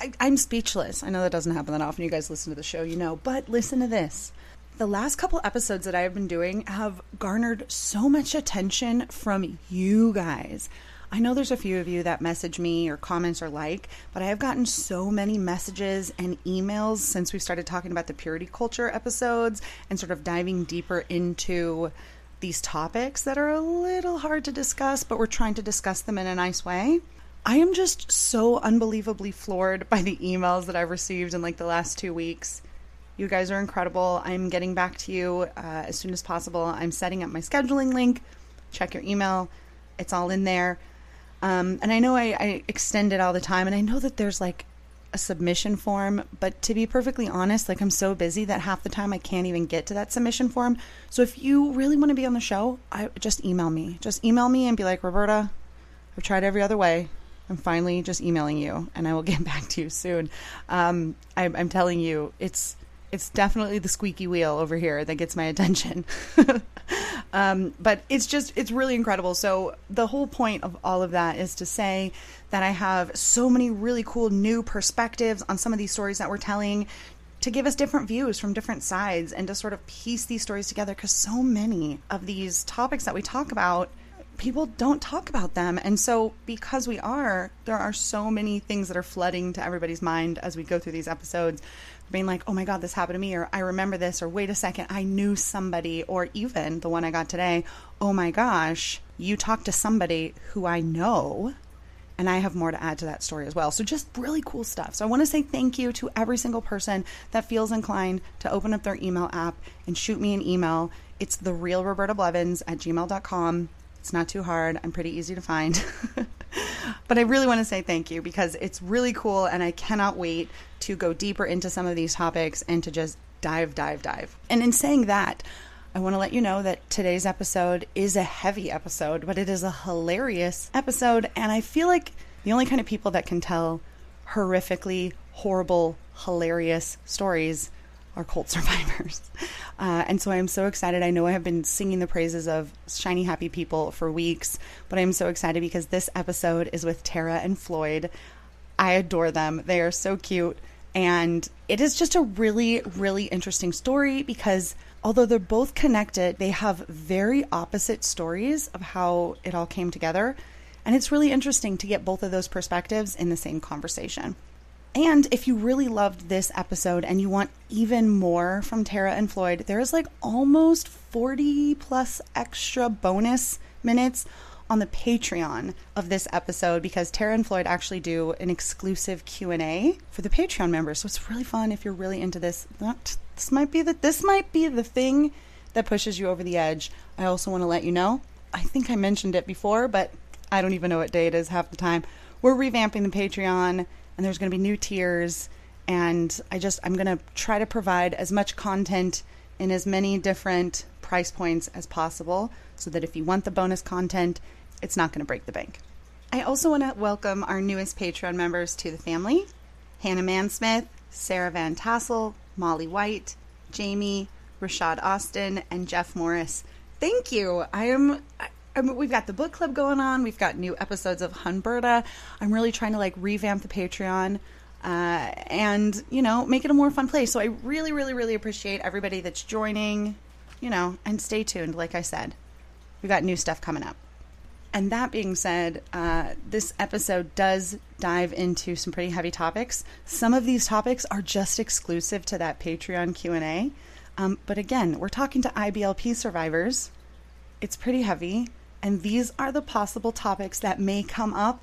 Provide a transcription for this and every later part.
I, am speechless. I know that doesn't happen that often. You guys listen to the show, you know. But listen to this. The last couple episodes that I have been doing have garnered so much attention from you guys. I know there's a few of you that message me or comments or like, but I have gotten so many messages and emails since we started talking about the purity culture episodes and sort of diving deeper into these topics that are a little hard to discuss, but we're trying to discuss them in a nice way. I am just so unbelievably floored by the emails that I've received in like the last two weeks. You guys are incredible. I'm getting back to you uh, as soon as possible. I'm setting up my scheduling link. Check your email, it's all in there. Um, and I know I, I extend it all the time, and I know that there's like a submission form, but to be perfectly honest, like I'm so busy that half the time I can't even get to that submission form. So if you really want to be on the show, I just email me. Just email me and be like, Roberta, I've tried every other way. I'm finally just emailing you, and I will get back to you soon. Um, I, I'm telling you, it's it's definitely the squeaky wheel over here that gets my attention. um, but it's just it's really incredible. So the whole point of all of that is to say that I have so many really cool new perspectives on some of these stories that we're telling to give us different views from different sides and to sort of piece these stories together because so many of these topics that we talk about people don't talk about them. And so, because we are, there are so many things that are flooding to everybody's mind as we go through these episodes, being like, oh my God, this happened to me, or I remember this, or wait a second, I knew somebody, or even the one I got today, oh my gosh, you talked to somebody who I know. And I have more to add to that story as well. So, just really cool stuff. So, I want to say thank you to every single person that feels inclined to open up their email app and shoot me an email. It's the real Roberta Blevins at gmail.com it's not too hard. I'm pretty easy to find. but I really want to say thank you because it's really cool and I cannot wait to go deeper into some of these topics and to just dive, dive, dive. And in saying that, I want to let you know that today's episode is a heavy episode, but it is a hilarious episode. And I feel like the only kind of people that can tell horrifically horrible, hilarious stories are cult survivors. Uh, and so I am so excited. I know I have been singing the praises of Shiny Happy People for weeks, but I'm so excited because this episode is with Tara and Floyd. I adore them. They are so cute. And it is just a really, really interesting story because although they're both connected, they have very opposite stories of how it all came together. And it's really interesting to get both of those perspectives in the same conversation. And if you really loved this episode and you want even more from Tara and Floyd, there is like almost 40 plus extra bonus minutes on the Patreon of this episode because Tara and Floyd actually do an exclusive Q&A for the Patreon members. So it's really fun if you're really into this. This might be the this might be the thing that pushes you over the edge. I also want to let you know, I think I mentioned it before, but I don't even know what day it is half the time. We're revamping the Patreon and there's going to be new tiers and I just I'm going to try to provide as much content in as many different price points as possible so that if you want the bonus content, it's not going to break the bank. I also want to welcome our newest Patreon members to the family Hannah Mansmith, Sarah Van Tassel, Molly White, Jamie, Rashad Austin, and Jeff Morris. Thank you. I am I mean, we've got the book club going on. We've got new episodes of Hunberta. I'm really trying to like revamp the Patreon uh, and you know make it a more fun place. So I really, really, really appreciate everybody that's joining. You know, and stay tuned. Like I said, we've got new stuff coming up. And that being said, uh, this episode does dive into some pretty heavy topics. Some of these topics are just exclusive to that Patreon Q and A. Um, but again, we're talking to IBLP survivors. It's pretty heavy. And these are the possible topics that may come up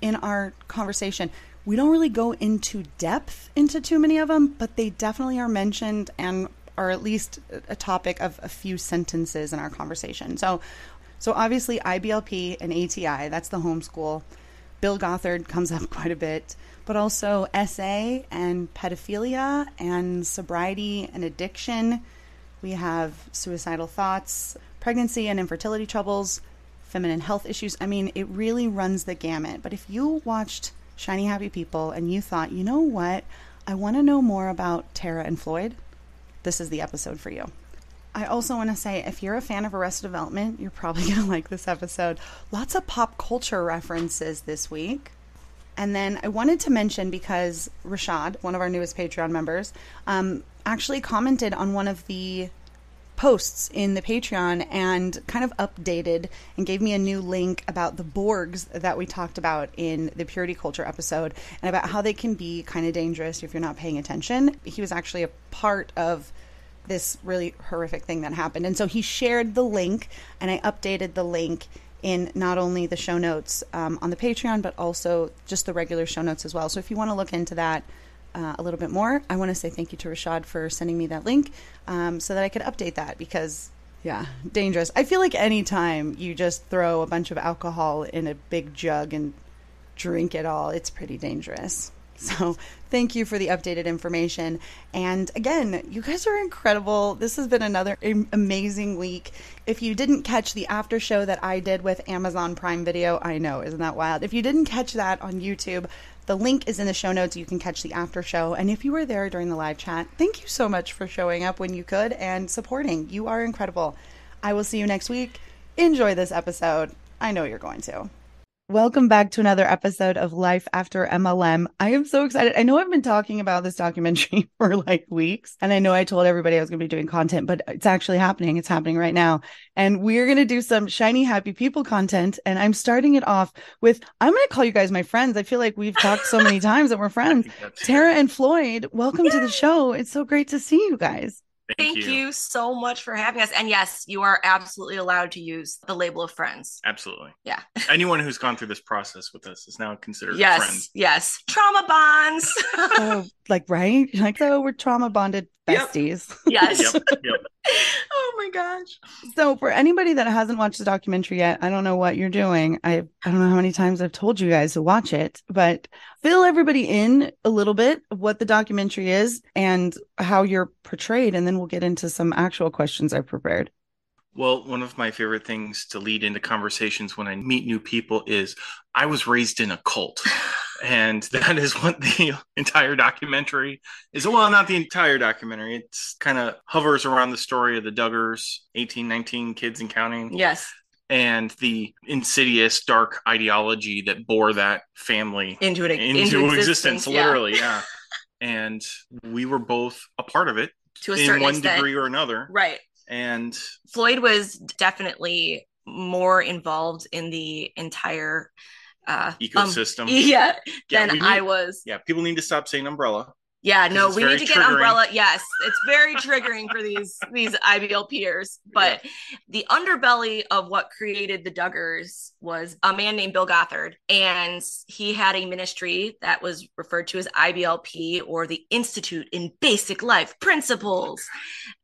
in our conversation. We don't really go into depth into too many of them, but they definitely are mentioned and are at least a topic of a few sentences in our conversation. So, so obviously IBLP and ATI, that's the homeschool. Bill Gothard comes up quite a bit, but also SA and pedophilia and sobriety and addiction. We have suicidal thoughts, pregnancy and infertility troubles, feminine health issues. I mean, it really runs the gamut. But if you watched Shiny Happy People and you thought, you know what, I want to know more about Tara and Floyd, this is the episode for you. I also want to say if you're a fan of Arrested Development, you're probably going to like this episode. Lots of pop culture references this week. And then I wanted to mention because Rashad, one of our newest Patreon members, um, actually commented on one of the posts in the Patreon and kind of updated and gave me a new link about the Borgs that we talked about in the purity culture episode and about how they can be kind of dangerous if you're not paying attention. He was actually a part of this really horrific thing that happened. And so he shared the link, and I updated the link in not only the show notes um, on the Patreon, but also just the regular show notes as well. So if you want to look into that uh, a little bit more, I want to say thank you to Rashad for sending me that link um, so that I could update that because. Yeah, dangerous. I feel like anytime you just throw a bunch of alcohol in a big jug and drink it all, it's pretty dangerous. So, thank you for the updated information. And again, you guys are incredible. This has been another amazing week. If you didn't catch the after show that I did with Amazon Prime Video, I know, isn't that wild? If you didn't catch that on YouTube, the link is in the show notes. You can catch the after show. And if you were there during the live chat, thank you so much for showing up when you could and supporting. You are incredible. I will see you next week. Enjoy this episode. I know you're going to. Welcome back to another episode of Life After MLM. I am so excited. I know I've been talking about this documentary for like weeks, and I know I told everybody I was going to be doing content, but it's actually happening. It's happening right now. And we're going to do some shiny, happy people content. And I'm starting it off with I'm going to call you guys my friends. I feel like we've talked so many times that we're friends. Tara and Floyd, welcome to the show. It's so great to see you guys. Thank, Thank you. you. so much for having us. And yes, you are absolutely allowed to use the label of friends. Absolutely. Yeah. Anyone who's gone through this process with us is now considered friends. yes, a friend. Yes. Trauma bonds. oh, like right? Like so we're trauma bonded besties. Yep. Yes. yep. Yep. oh my gosh. So for anybody that hasn't watched the documentary yet, I don't know what you're doing. I I don't know how many times I've told you guys to watch it, but fill everybody in a little bit of what the documentary is and how you're portrayed and then we'll get into some actual questions I've prepared. Well, one of my favorite things to lead into conversations when I meet new people is I was raised in a cult. and that is what the entire documentary is. Well, not the entire documentary. It's kind of hovers around the story of the Duggars, 1819 kids and counting. Yes. And the insidious dark ideology that bore that family into, an, into, into existence, existence yeah. literally. Yeah. and we were both a part of it to a in one extent. degree or another. Right. And Floyd was definitely more involved in the entire uh, ecosystem. Um, yeah, yeah than need, I was. Yeah, people need to stop saying umbrella. Yeah, no, we need to get umbrella. Yes, it's very triggering for these these IBLPers. But yeah. the underbelly of what created the Duggars was a man named Bill Gothard, and he had a ministry that was referred to as IBLP or the Institute in Basic Life Principles.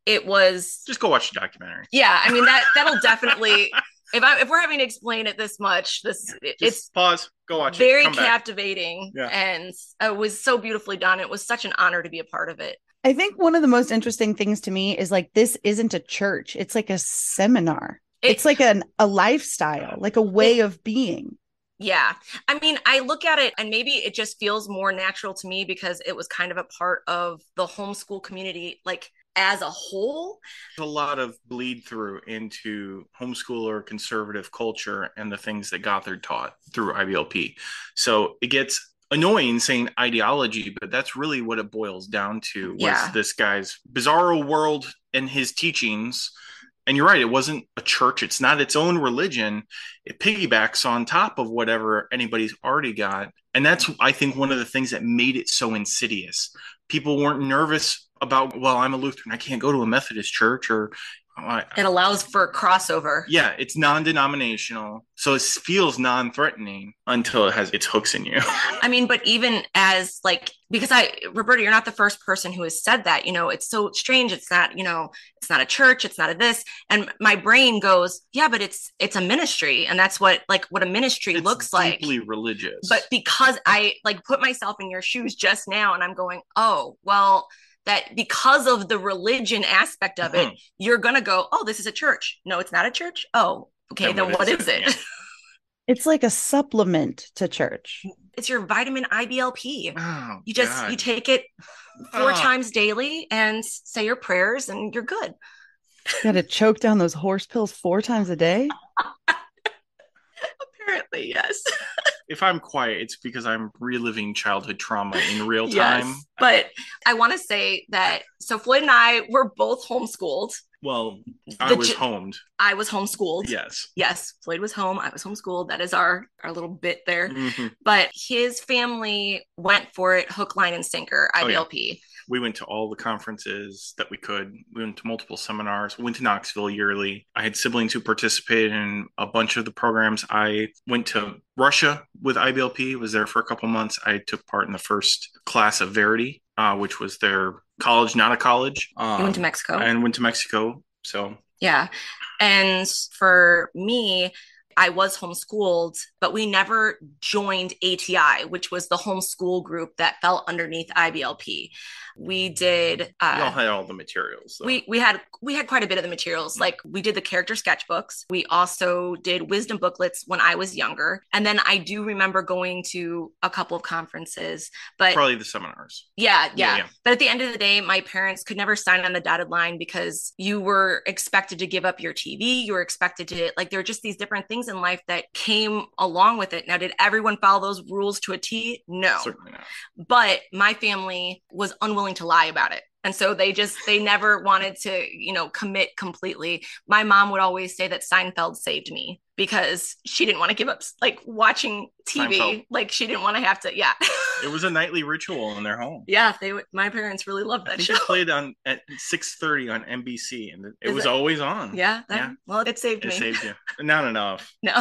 It was just go watch the documentary. Yeah, I mean that that'll definitely if I if we're having to explain it this much, this yeah, it's pause, go watch very it. Very captivating, yeah. and it uh, was so beautifully done. It was such an honor to be a part of it. I think one of the most interesting things to me is like this isn't a church; it's like a seminar. It, it's like an a lifestyle, like a way it, of being. Yeah. I mean, I look at it and maybe it just feels more natural to me because it was kind of a part of the homeschool community. Like as a whole. a lot of bleed through into homeschool or conservative culture and the things that Gothard taught through IBLP. So it gets annoying saying ideology, but that's really what it boils down to was yeah. this guy's bizarro world and his teachings. And you're right, it wasn't a church, it's not its own religion. It piggybacks on top of whatever anybody's already got. And that's, I think, one of the things that made it so insidious. People weren't nervous about well i'm a lutheran i can't go to a methodist church or uh, it allows for crossover. Yeah, it's non-denominational, so it feels non-threatening until it has its hooks in you. I mean, but even as like because I Roberta, you're not the first person who has said that. You know, it's so strange. It's not, you know, it's not a church, it's not a this. And my brain goes, yeah, but it's it's a ministry. And that's what like what a ministry it's looks like. Deeply religious. But because I like put myself in your shoes just now and I'm going, oh, well, that because of the religion aspect of it, mm-hmm. you're going to go, oh, this is a church. No, it's not a church. Oh, okay. Then, then what, what is, is it? it? it's like a supplement to church. It's your vitamin IBLP. Oh, you just God. you take it four oh. times daily and say your prayers and you're good. You got to choke down those horse pills four times a day. Apparently, yes. If I'm quiet, it's because I'm reliving childhood trauma in real time. Yes, but I want to say that so Floyd and I were both homeschooled. Well, I was homed. I was homeschooled. Yes. Yes. Floyd was home. I was homeschooled. That is our our little bit there. Mm-hmm. But his family went for it hook, line, and sinker, IBLP. Oh, yeah we went to all the conferences that we could. We went to multiple seminars. We went to Knoxville yearly. I had siblings who participated in a bunch of the programs. I went to Russia with IBLP. Was there for a couple months. I took part in the first class of Verity, uh, which was their college, not a college. Um, you went to um, Mexico. And went to Mexico. So yeah, and for me, I was homeschooled, but we never joined ATI, which was the homeschool group that fell underneath IBLP. We did. Uh, Y'all had all the materials. Though. We we had we had quite a bit of the materials. Like we did the character sketchbooks. We also did wisdom booklets when I was younger, and then I do remember going to a couple of conferences. But probably the seminars. Yeah, yeah, yeah, yeah. But at the end of the day, my parents could never sign on the dotted line because you were expected to give up your TV. You were expected to like there were just these different things in life that came along with it. Now, did everyone follow those rules to a T? No, certainly not. But my family was unwilling to lie about it and so they just they never wanted to you know commit completely. My mom would always say that seinfeld saved me because she didn't want to give up like watching tv seinfeld. like she didn't want to have to yeah. It was a nightly ritual in their home. Yeah they my parents really loved that show. played on at 6 30 on nbc and it Is was it? always on. Yeah that, yeah. well it saved me. it me. saved you. Not enough. No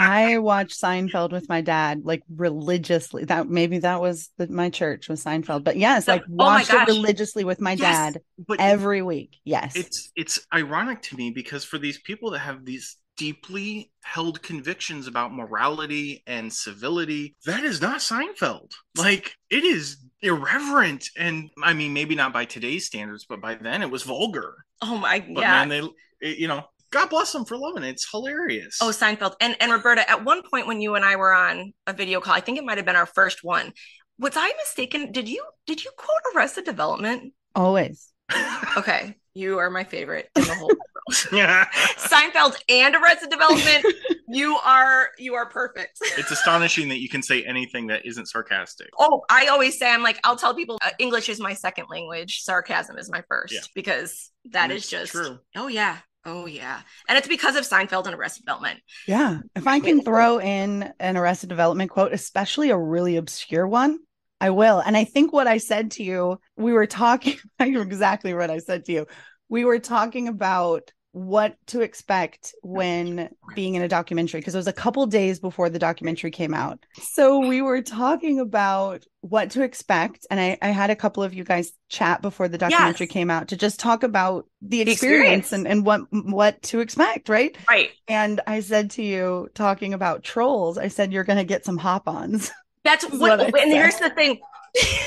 I watched Seinfeld with my dad like religiously. That maybe that was the, my church was Seinfeld, but yes, like oh watched oh it religiously with my yes, dad but every week. Yes, it's it's ironic to me because for these people that have these deeply held convictions about morality and civility, that is not Seinfeld. Like it is irreverent, and I mean maybe not by today's standards, but by then it was vulgar. Oh my, god. but yeah. Man, they, you know, God bless them for loving it. It's hilarious. Oh, Seinfeld. And and Roberta, at one point when you and I were on a video call, I think it might have been our first one. Was I mistaken? Did you did you quote Arrested Development? Always. okay. You are my favorite in the whole world. Yeah. Seinfeld and Arrested Development. You are you are perfect. it's astonishing that you can say anything that isn't sarcastic. Oh, I always say I'm like I'll tell people uh, English is my second language, sarcasm is my first yeah. because that is just true. Oh yeah, Oh yeah, and it's because of Seinfeld and Arrested Development. Yeah, if I can throw in an Arrested Development quote, especially a really obscure one, I will. And I think what I said to you, we were talking. I exactly what I said to you. We were talking about what to expect when being in a documentary because it was a couple days before the documentary came out. So we were talking about what to expect and I, I had a couple of you guys chat before the documentary yes. came out to just talk about the experience, experience, And, and what what to expect, right? Right. And I said to you talking about trolls, I said you're gonna get some hop-ons. That's what, what and here's the thing.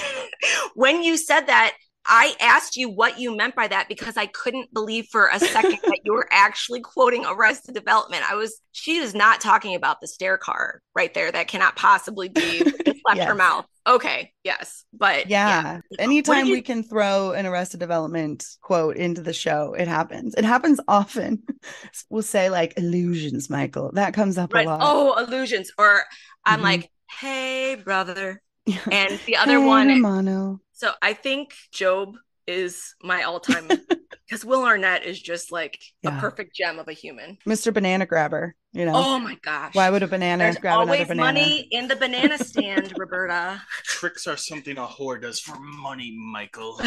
when you said that I asked you what you meant by that because I couldn't believe for a second that you were actually quoting Arrested Development. I was, she is not talking about the stair car right there. That cannot possibly be left yes. her mouth. Okay, yes, but yeah. yeah. Anytime you... we can throw an Arrested Development quote into the show, it happens. It happens often. we'll say like illusions, Michael. That comes up right. a lot. Oh, illusions. Or I'm mm-hmm. like, hey, brother. And the other hey, one, Romano so I think GOB is my all-time because Will Arnett is just like yeah. a perfect gem of a human. Mr. Banana Grabber, you know. Oh my gosh. Why would a banana There's grab always another banana? money in the banana stand, Roberta. Tricks are something a whore does for money, Michael.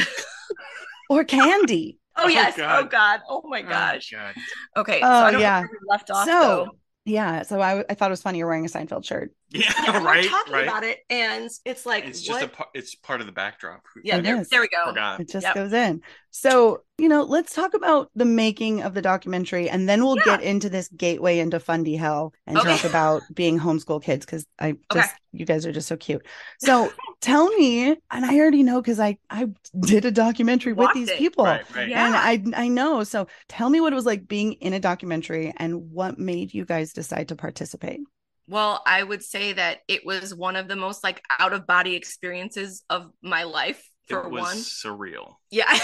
or candy. Oh, oh yes. Oh god. Oh god. Oh my oh, gosh. Oh, god. Okay. Oh so yeah. left off. So though. yeah. So I, I thought it was funny you're wearing a Seinfeld shirt. Yeah. yeah right. We're talking right. about it, and it's like it's just what? a it's part of the backdrop. Yeah. There, there, we go. Forgot. It just yep. goes in. So you know, let's talk about the making of the documentary, and then we'll yeah. get into this gateway into Fundy Hell and okay. talk about being homeschool kids because I just okay. you guys are just so cute. So tell me, and I already know because I I did a documentary with these it. people, right, right. Yeah. and I I know. So tell me what it was like being in a documentary and what made you guys decide to participate. Well, I would say that it was one of the most like out of body experiences of my life for it was one. Surreal. Yeah.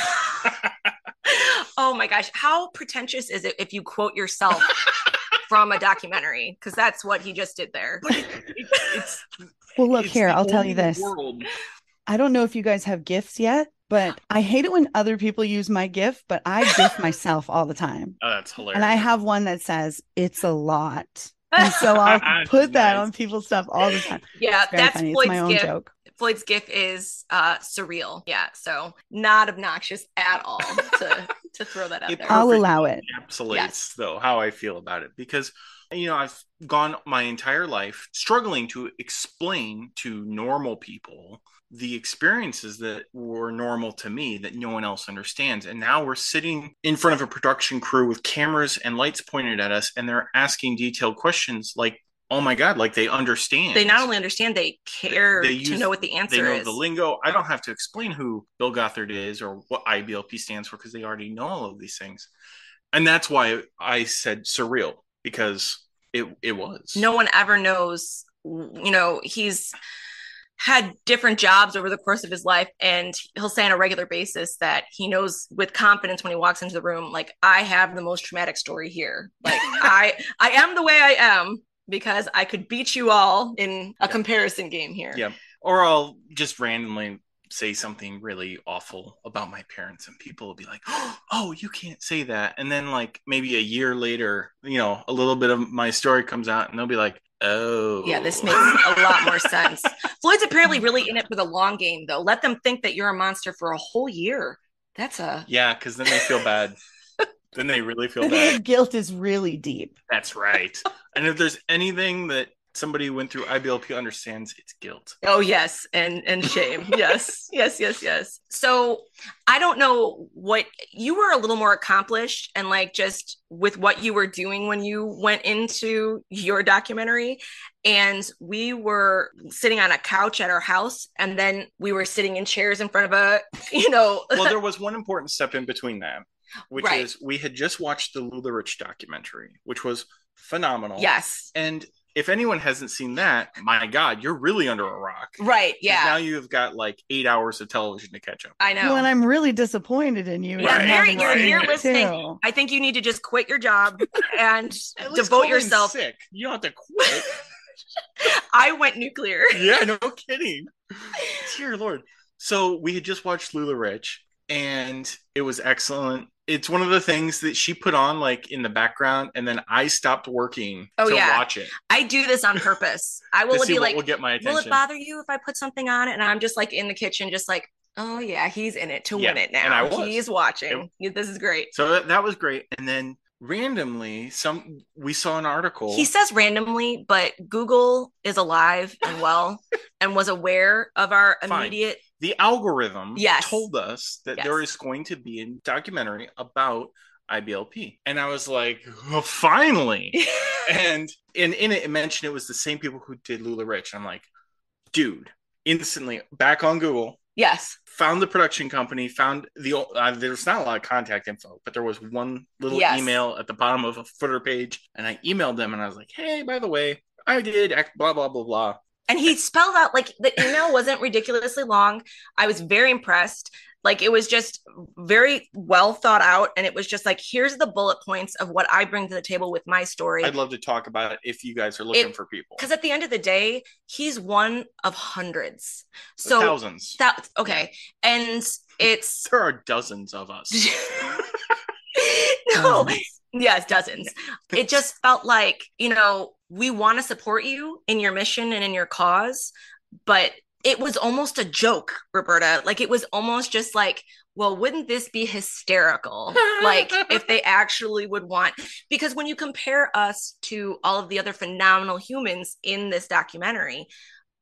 oh my gosh, how pretentious is it if you quote yourself from a documentary? Because that's what he just did there. it's, well, look here, I'll tell you this. World. I don't know if you guys have gifts yet, but I hate it when other people use my gift, but I gift myself all the time. Oh, that's hilarious. And I have one that says, it's a lot. And so I'll put that on people's stuff all the time. Yeah, that's funny. Floyd's my own gift. joke. Floyd's gift is uh surreal. Yeah, so not obnoxious at all to to throw that out it there. I'll allow it. Encapsulates yes. though how I feel about it because you know I've gone my entire life struggling to explain to normal people the experiences that were normal to me that no one else understands. And now we're sitting in front of a production crew with cameras and lights pointed at us, and they're asking detailed questions like, oh my God, like they understand. They not only understand, they care they use, to know what the answer they know is. the lingo. I don't have to explain who Bill Gothard is or what IBLP stands for because they already know all of these things. And that's why I said surreal because it, it was. No one ever knows, you know, he's had different jobs over the course of his life and he'll say on a regular basis that he knows with confidence when he walks into the room like i have the most traumatic story here. Like i i am the way i am because i could beat you all in a comparison game here. Yeah. Or i'll just randomly say something really awful about my parents and people will be like oh you can't say that. And then like maybe a year later you know a little bit of my story comes out and they'll be like Oh. Yeah, this makes a lot more sense. Floyd's apparently really in it for the long game, though. Let them think that you're a monster for a whole year. That's a. Yeah, because then they feel bad. then they really feel bad. guilt is really deep. That's right. and if there's anything that somebody who went through IBLP understands it's guilt. Oh yes, and and shame. yes, yes, yes, yes. So I don't know what you were a little more accomplished and like just with what you were doing when you went into your documentary. And we were sitting on a couch at our house, and then we were sitting in chairs in front of a, you know. well, there was one important step in between that, which right. is we had just watched the LuLaRich documentary, which was phenomenal. Yes. And if anyone hasn't seen that, my God, you're really under a rock. Right. Yeah. Now you've got like eight hours of television to catch up. I know. Well, and I'm really disappointed in you. Yeah, right. you're here listening. Too. I think you need to just quit your job and devote yourself. Sick. You don't have to quit. I went nuclear. yeah, no kidding. Dear Lord. So we had just watched LuLaRich and it was excellent it's one of the things that she put on like in the background and then I stopped working oh, to yeah. watch it. I do this on purpose. I will be like will get my attention. Will it bother you if I put something on it? And I'm just like in the kitchen just like oh yeah, he's in it to yeah, win it now. He's watching. It, this is great. So that was great. And then randomly some we saw an article he says randomly but google is alive and well and was aware of our immediate the algorithm yes. told us that yes. there is going to be a documentary about IBLP. And I was like, oh, finally. and in, in it, it mentioned it was the same people who did LuLaRich. I'm like, dude, instantly back on Google. Yes. Found the production company, found the, uh, there's not a lot of contact info, but there was one little yes. email at the bottom of a footer page. And I emailed them and I was like, hey, by the way, I did blah, blah, blah, blah and he spelled out like the email wasn't ridiculously long. I was very impressed. Like it was just very well thought out. And it was just like, here's the bullet points of what I bring to the table with my story. I'd love to talk about it if you guys are looking it, for people. Because at the end of the day, he's one of hundreds. So thousands. That, okay. And it's there are dozens of us. no. Yes, dozens. It just felt like, you know, we want to support you in your mission and in your cause, but it was almost a joke, Roberta. Like it was almost just like, well, wouldn't this be hysterical? like, if they actually would want, because when you compare us to all of the other phenomenal humans in this documentary,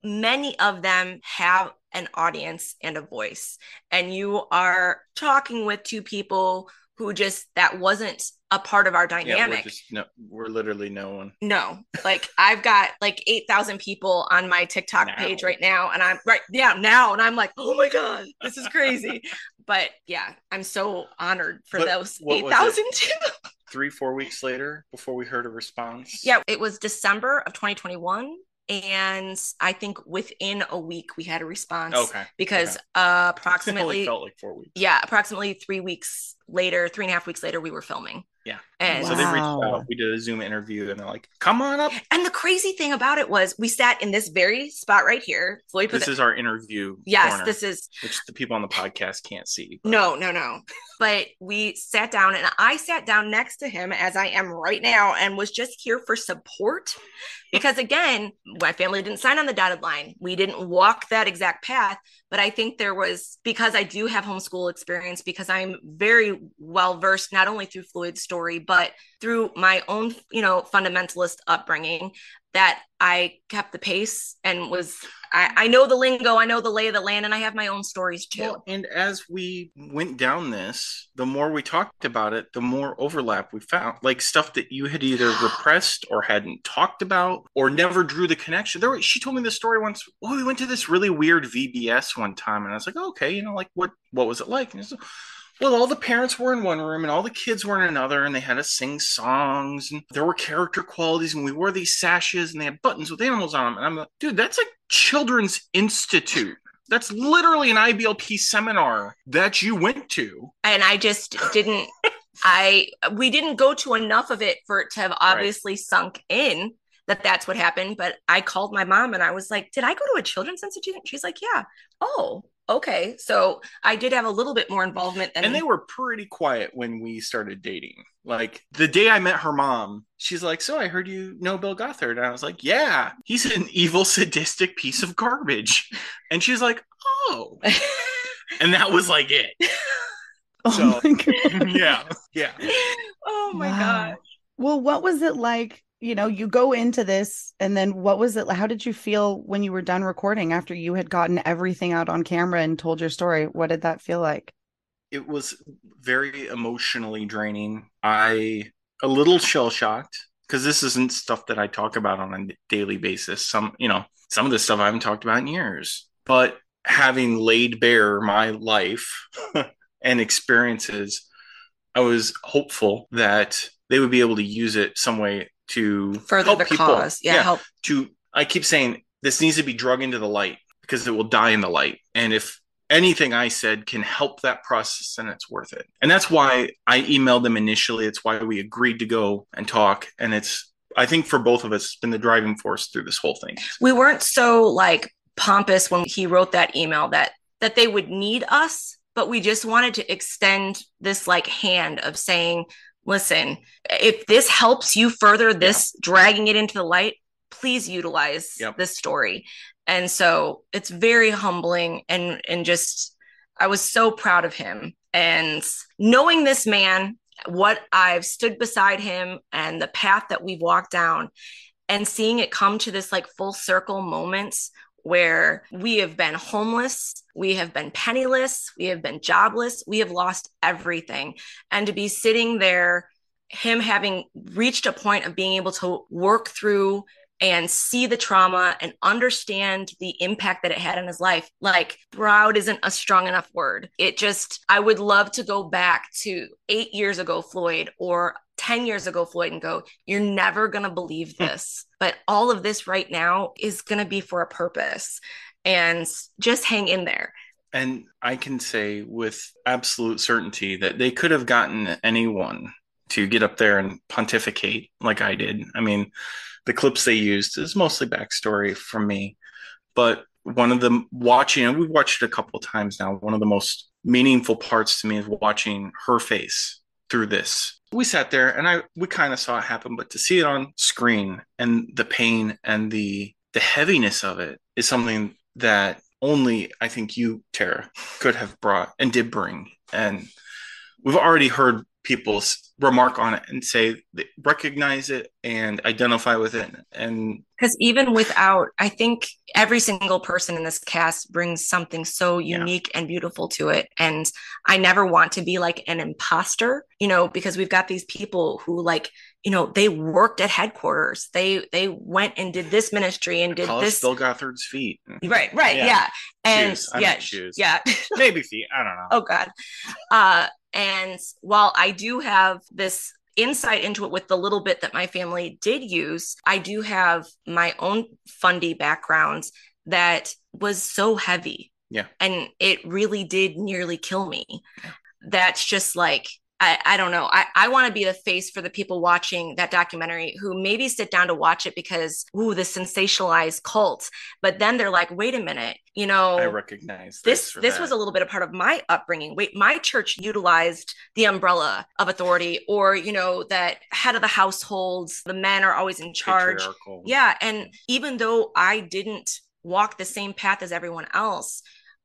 many of them have an audience and a voice. And you are talking with two people who just, that wasn't a part of our dynamic. Yeah, we're, just, no, we're literally no one. No, like I've got like 8,000 people on my TikTok now. page right now. And I'm right, yeah, now. And I'm like, oh my God, this is crazy. but yeah, I'm so honored for but those 8,000 Three, four weeks later before we heard a response. Yeah, it was December of 2021 and I think within a week we had a response. Okay. Because okay. Uh, approximately felt like four weeks. Yeah, approximately three weeks later, three and a half weeks later, we were filming. Yeah. And so they reached out. We did a Zoom interview and they're like, come on up. And the crazy thing about it was we sat in this very spot right here. Floyd this is our interview. Yes, corner, this is which the people on the podcast can't see. But. No, no, no. But we sat down and I sat down next to him as I am right now and was just here for support. Because again, my family didn't sign on the dotted line. We didn't walk that exact path. But I think there was because I do have homeschool experience, because I'm very well versed not only through Floyd's story, but through my own, you know, fundamentalist upbringing, that I kept the pace and was I, I know the lingo, I know the lay of the land, and I have my own stories too. Well, and as we went down this, the more we talked about it, the more overlap we found. Like stuff that you had either repressed or hadn't talked about or never drew the connection. There, she told me this story once. Well, we went to this really weird VBS one time, and I was like, oh, okay, you know, like what what was it like? And well, all the parents were in one room and all the kids were in another, and they had us sing songs, and there were character qualities, and we wore these sashes, and they had buttons with animals on them. And I'm like, dude, that's a Children's Institute. That's literally an IBLP seminar that you went to. And I just didn't. I we didn't go to enough of it for it to have obviously right. sunk in that that's what happened. But I called my mom and I was like, "Did I go to a children's institute?" And she's like, "Yeah." Oh, okay. So I did have a little bit more involvement than And they were pretty quiet when we started dating. Like the day I met her mom, she's like, So I heard you know Bill Gothard. And I was like, Yeah, he's an evil, sadistic piece of garbage. And she's like, Oh. and that was like it. Oh so, yeah. Yeah. Oh my wow. god. Well, what was it like you know, you go into this and then what was it? How did you feel when you were done recording after you had gotten everything out on camera and told your story? What did that feel like? It was very emotionally draining. I a little shell shocked because this isn't stuff that I talk about on a daily basis. Some, you know, some of the stuff I haven't talked about in years. But having laid bare my life and experiences, I was hopeful that they would be able to use it some way to further the people. cause. Yeah, yeah, help. To I keep saying this needs to be drug into the light because it will die in the light. And if anything I said can help that process, then it's worth it. And that's why I emailed them initially. It's why we agreed to go and talk. And it's I think for both of us, it's been the driving force through this whole thing. We weren't so like pompous when he wrote that email that that they would need us, but we just wanted to extend this like hand of saying listen, if this helps you further this yeah. dragging it into the light, please utilize yep. this story. And so it's very humbling and and just I was so proud of him and knowing this man, what I've stood beside him and the path that we've walked down and seeing it come to this like full circle moments where we have been homeless, we have been penniless, we have been jobless, we have lost everything. And to be sitting there, him having reached a point of being able to work through and see the trauma and understand the impact that it had in his life. Like, proud isn't a strong enough word. It just, I would love to go back to eight years ago, Floyd, or 10 years ago, Floyd, and go, You're never going to believe hmm. this. but all of this right now is going to be for a purpose. And just hang in there. And I can say with absolute certainty that they could have gotten anyone to get up there and pontificate like I did. I mean, the clips they used is mostly backstory from me, but one of the watching, and we've watched it a couple of times now. One of the most meaningful parts to me is watching her face through this. We sat there and I we kind of saw it happen, but to see it on screen and the pain and the the heaviness of it is something that only I think you, Tara, could have brought and did bring and we've already heard people remark on it and say they recognize it and identify with it. And because even without i think every single person in this cast brings something so unique yeah. and beautiful to it. And i never want to be like an imposter you know because we've got these people who like you know they worked at headquarters. They they went and did this ministry and did this bill gothard's feet. Right right yeah, yeah. and shoes. yeah shoes. yeah. Maybe feet. I don't know. Oh god. Uh and while I do have this insight into it with the little bit that my family did use, I do have my own fundy background that was so heavy. Yeah. And it really did nearly kill me. Yeah. That's just like I, I don't know. I, I want to be the face for the people watching that documentary who maybe sit down to watch it because, ooh, the sensationalized cult. But then they're like, wait a minute, you know, I recognize this. This, this was a little bit of part of my upbringing. Wait, my church utilized the umbrella of authority, or, you know, that head of the households, the men are always in charge. Yeah. And even though I didn't walk the same path as everyone else,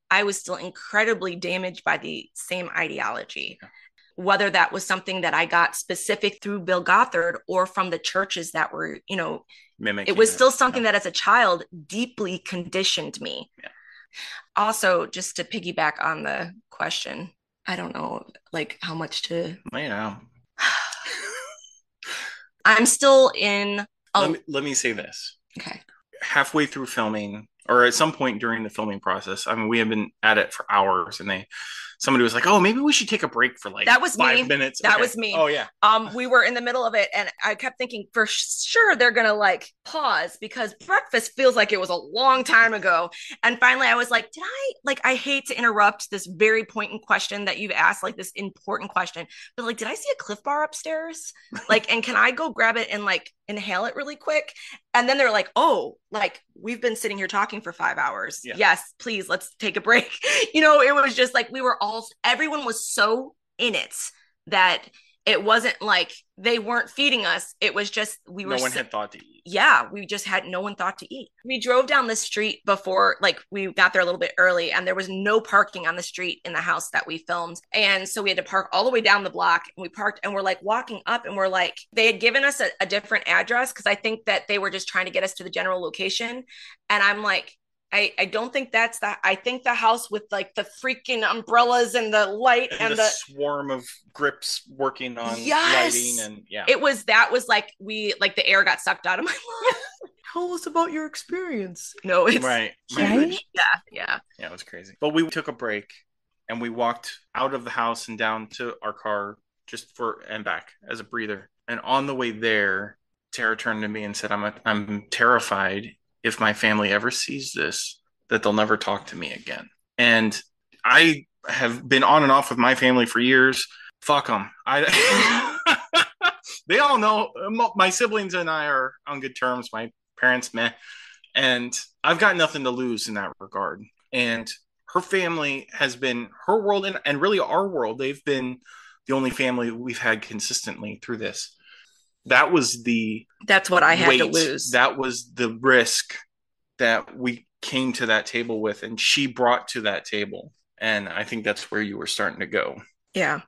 I was still incredibly damaged by the same ideology. Yeah whether that was something that I got specific through Bill Gothard or from the churches that were, you know, Mimicking it was still something that as a child deeply conditioned me. Yeah. Also, just to piggyback on the question, I don't know like how much to Yeah. I'm still in a... let, me, let me say this. Okay. Halfway through filming, or at some point during the filming process, I mean, we have been at it for hours and they somebody was like, "Oh, maybe we should take a break for like that was five me. minutes." That okay. was me. Oh yeah. Um, we were in the middle of it, and I kept thinking for sure they're gonna like pause because breakfast feels like it was a long time ago. And finally, I was like, "Did I like?" I hate to interrupt this very poignant question that you've asked, like this important question, but like, did I see a Clif Bar upstairs? like, and can I go grab it and like inhale it really quick? And then they're like, "Oh, like we've been sitting here talking for five hours. Yeah. Yes, please, let's take a break." you know, it was just like we were all everyone was so in it that it wasn't like they weren't feeding us. It was just we were. No one had thought to eat. Yeah, we just had no one thought to eat. We drove down the street before, like we got there a little bit early, and there was no parking on the street in the house that we filmed, and so we had to park all the way down the block. And we parked, and we're like walking up, and we're like, they had given us a, a different address because I think that they were just trying to get us to the general location, and I'm like, I, I don't think that's that. I think the house with like the freaking umbrellas and the light and, and the, the, swarm of grips working on yes! lighting and yeah. It was that was like we like the air got sucked out of my lungs. Tell us about your experience. No, it's right. right. Yeah, yeah. Yeah, it was crazy. But we took a break and we walked out of the house and down to our car just for and back as a breather. And on the way there, Tara turned to me and said, "I'm a, I'm terrified if my family ever sees this, that they'll never talk to me again. And I have been on and off with my family for years. Fuck them. I. they all know my siblings and I are on good terms. My parents, meh, and I've got nothing to lose in that regard. And her family has been her world and, and really our world. They've been the only family we've had consistently through this that was the that's what I had weight, to lose. That was the risk that we came to that table with, and she brought to that table. And I think that's where you were starting to go. Yeah.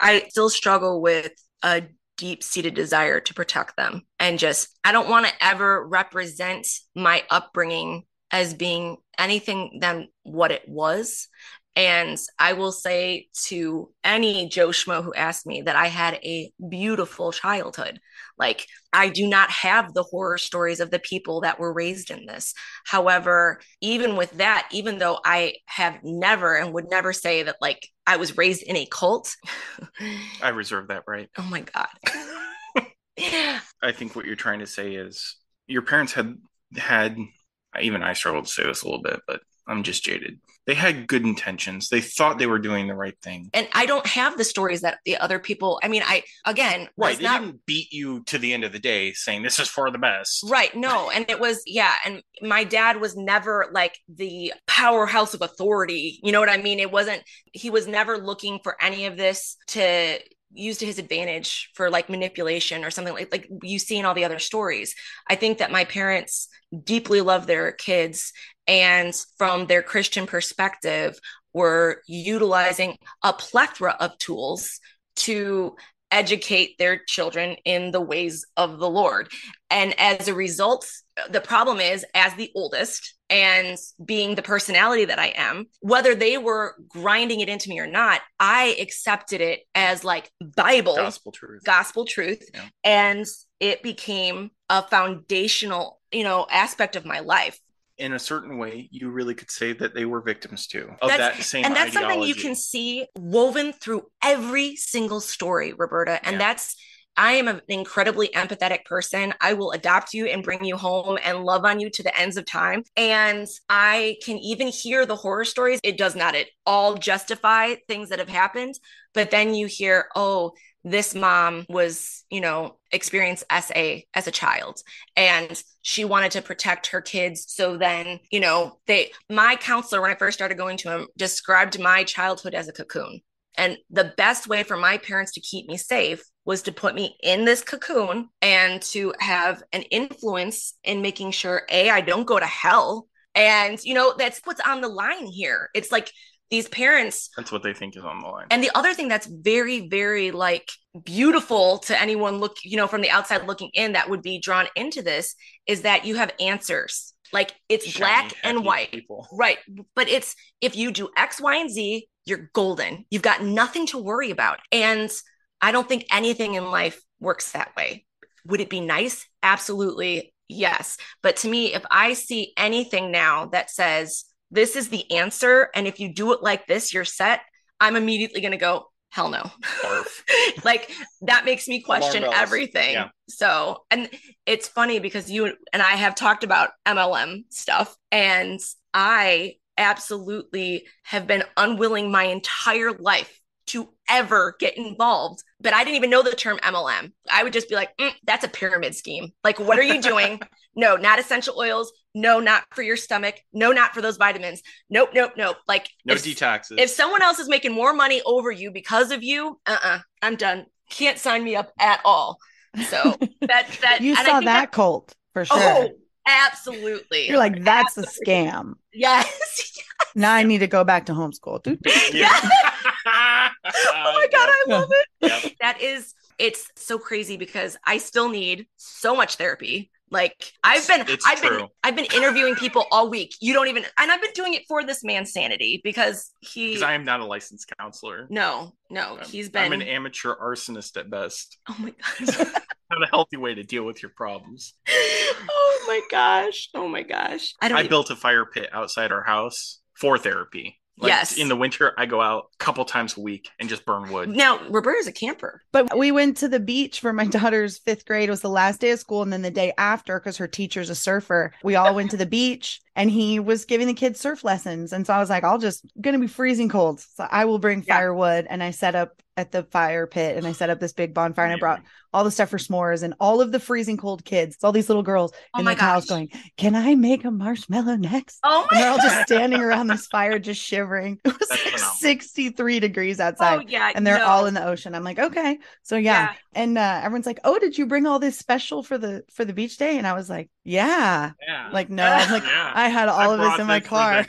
I still struggle with a deep seated desire to protect them. And just, I don't want to ever represent my upbringing as being anything than what it was. And I will say to any Joe Schmo who asked me that I had a beautiful childhood. Like, I do not have the horror stories of the people that were raised in this. However, even with that, even though I have never and would never say that, like, I was raised in a cult, I reserve that right. Oh my God. I think what you're trying to say is your parents had had even I struggle to say this a little bit, but I'm just jaded. They had good intentions. They thought they were doing the right thing. And I don't have the stories that the other people. I mean, I again, right? They not, didn't beat you to the end of the day saying this is for the best. Right? No, and it was yeah. And my dad was never like the powerhouse of authority. You know what I mean? It wasn't. He was never looking for any of this to use to his advantage for like manipulation or something like like you see in all the other stories. I think that my parents deeply love their kids and from their Christian perspective were utilizing a plethora of tools to educate their children in the ways of the Lord. And as a result, the problem is, as the oldest and being the personality that I am, whether they were grinding it into me or not, I accepted it as like Bible, gospel truth, gospel truth. Yeah. And it became a foundational, you know, aspect of my life in a certain way, you really could say that they were victims too of that's, that same. And that's ideology. something you can see woven through every single story, Roberta. And yeah. that's I am an incredibly empathetic person. I will adopt you and bring you home and love on you to the ends of time. And I can even hear the horror stories. It does not at all justify things that have happened. But then you hear, oh, this mom was, you know, experienced SA as a child and she wanted to protect her kids. So then, you know, they, my counselor, when I first started going to him, described my childhood as a cocoon. And the best way for my parents to keep me safe was to put me in this cocoon and to have an influence in making sure A, I don't go to hell. And, you know, that's what's on the line here. It's like these parents that's what they think is on the line. And the other thing that's very very like beautiful to anyone look you know from the outside looking in that would be drawn into this is that you have answers. Like it's Shiny, black and white. people. right. But it's if you do x y and z you're golden. You've got nothing to worry about. And i don't think anything in life works that way. Would it be nice? Absolutely yes. But to me if i see anything now that says this is the answer. And if you do it like this, you're set. I'm immediately going to go, hell no. like that makes me question everything. Yeah. So, and it's funny because you and I have talked about MLM stuff, and I absolutely have been unwilling my entire life to ever get involved. But I didn't even know the term MLM. I would just be like, mm, that's a pyramid scheme. Like, what are you doing? no, not essential oils. No, not for your stomach. No, not for those vitamins. Nope, nope, nope. Like, no if, detoxes. If someone else is making more money over you because of you, uh uh-uh, uh, i am done. Can't sign me up at all. So that, that, you saw that, that cult for sure. Oh, absolutely. You're like, that's absolutely. a scam. Yes. yes. Now I need to go back to homeschool. yeah. Oh my God, I love it. Yep. That is, it's so crazy because I still need so much therapy. Like I've been, I've true. been, I've been interviewing people all week. You don't even, and I've been doing it for this man's sanity because he. Because I am not a licensed counselor. No, no, I'm, he's been. I'm an amateur arsonist at best. Oh my god. not a healthy way to deal with your problems. oh my gosh! Oh my gosh! I don't. I even... built a fire pit outside our house for therapy. Like yes. In the winter, I go out a couple times a week and just burn wood. Now, Roberta's a camper. But we went to the beach for my daughter's fifth grade. It was the last day of school. And then the day after, because her teacher's a surfer, we all went to the beach and he was giving the kids surf lessons. And so I was like, I'll just gonna be freezing cold. So I will bring yeah. firewood. And I set up at the fire pit and I set up this big bonfire and I brought all the stuff for s'mores and all of the freezing cold kids, all these little girls oh in the house going, Can I make a marshmallow next? Oh my and they're all just standing around this fire, just shivering. It was like 63 degrees outside. Oh, yeah. And they're no. all in the ocean. I'm like, okay. So yeah. yeah. And uh, everyone's like, Oh, did you bring all this special for the for the beach day? And I was like, Yeah. yeah. Like, no, I'm like, yeah. I had all I of this in my car.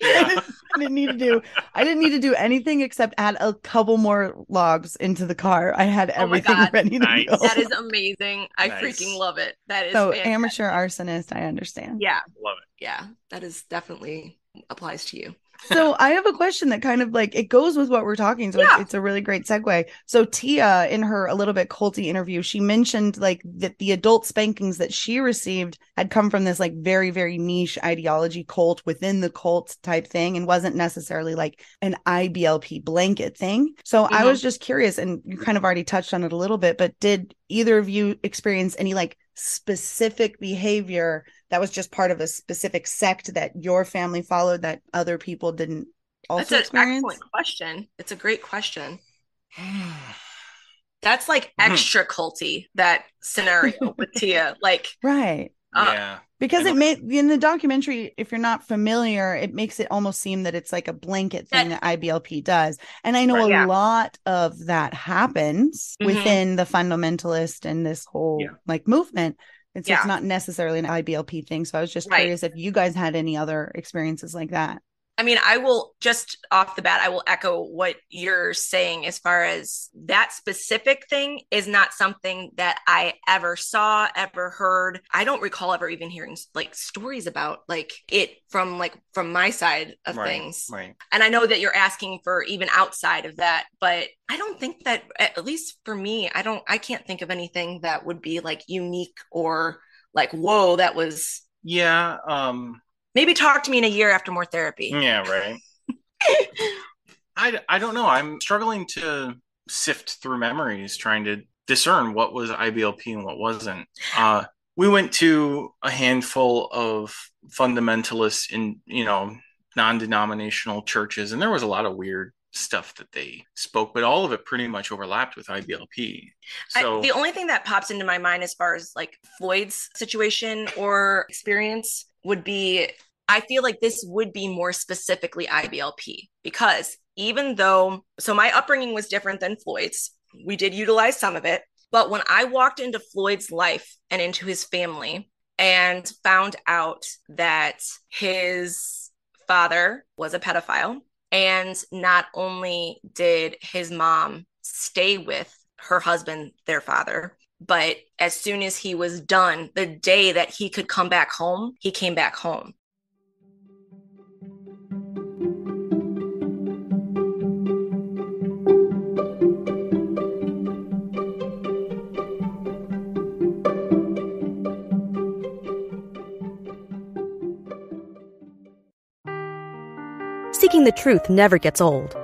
Yeah. I didn't need to do I didn't need to do anything except add a couple more logs into the car. I had oh everything oh ready nice. to go. That is amazing. I nice. freaking love it. That is so fantastic. amateur arsonist. I understand. Yeah, love it. Yeah, that is definitely applies to you so I have a question that kind of like it goes with what we're talking. So yeah. it's, it's, a really great segue. So Tia, in her a little bit culty interview, she mentioned like that the adult spankings that she received had come from this like very very niche ideology cult within the cult type thing, and wasn't necessarily like an IBLP blanket thing. So mm-hmm. I was just curious, and you kind of already touched on it a little bit, but did either of you experience any like specific behavior that was just part of a specific sect that your family followed that other people didn't also That's experience? an excellent question. It's a great question. That's like hmm. extra culty that scenario with Tia. Like right. Uh, yeah. Because it made in the documentary, if you're not familiar, it makes it almost seem that it's like a blanket thing that, that IBLP does. And I know right, a yeah. lot of that happens mm-hmm. within the fundamentalist and this whole yeah. like movement. It's, yeah. it's not necessarily an IBLP thing. So I was just right. curious if you guys had any other experiences like that. I mean, I will just off the bat, I will echo what you're saying as far as that specific thing is not something that I ever saw, ever heard. I don't recall ever even hearing like stories about like it from like from my side of right, things. Right. And I know that you're asking for even outside of that, but I don't think that at least for me, I don't I can't think of anything that would be like unique or like whoa, that was yeah, um Maybe talk to me in a year after more therapy. Yeah, right. I, I don't know. I'm struggling to sift through memories, trying to discern what was IBLP and what wasn't. Uh, we went to a handful of fundamentalists in, you know, non-denominational churches, and there was a lot of weird stuff that they spoke, but all of it pretty much overlapped with IBLP. So I, the only thing that pops into my mind as far as like Floyd's situation or experience would be I feel like this would be more specifically IBLP because even though, so my upbringing was different than Floyd's, we did utilize some of it. But when I walked into Floyd's life and into his family and found out that his father was a pedophile, and not only did his mom stay with her husband, their father, but as soon as he was done, the day that he could come back home, he came back home. Seeking the truth never gets old.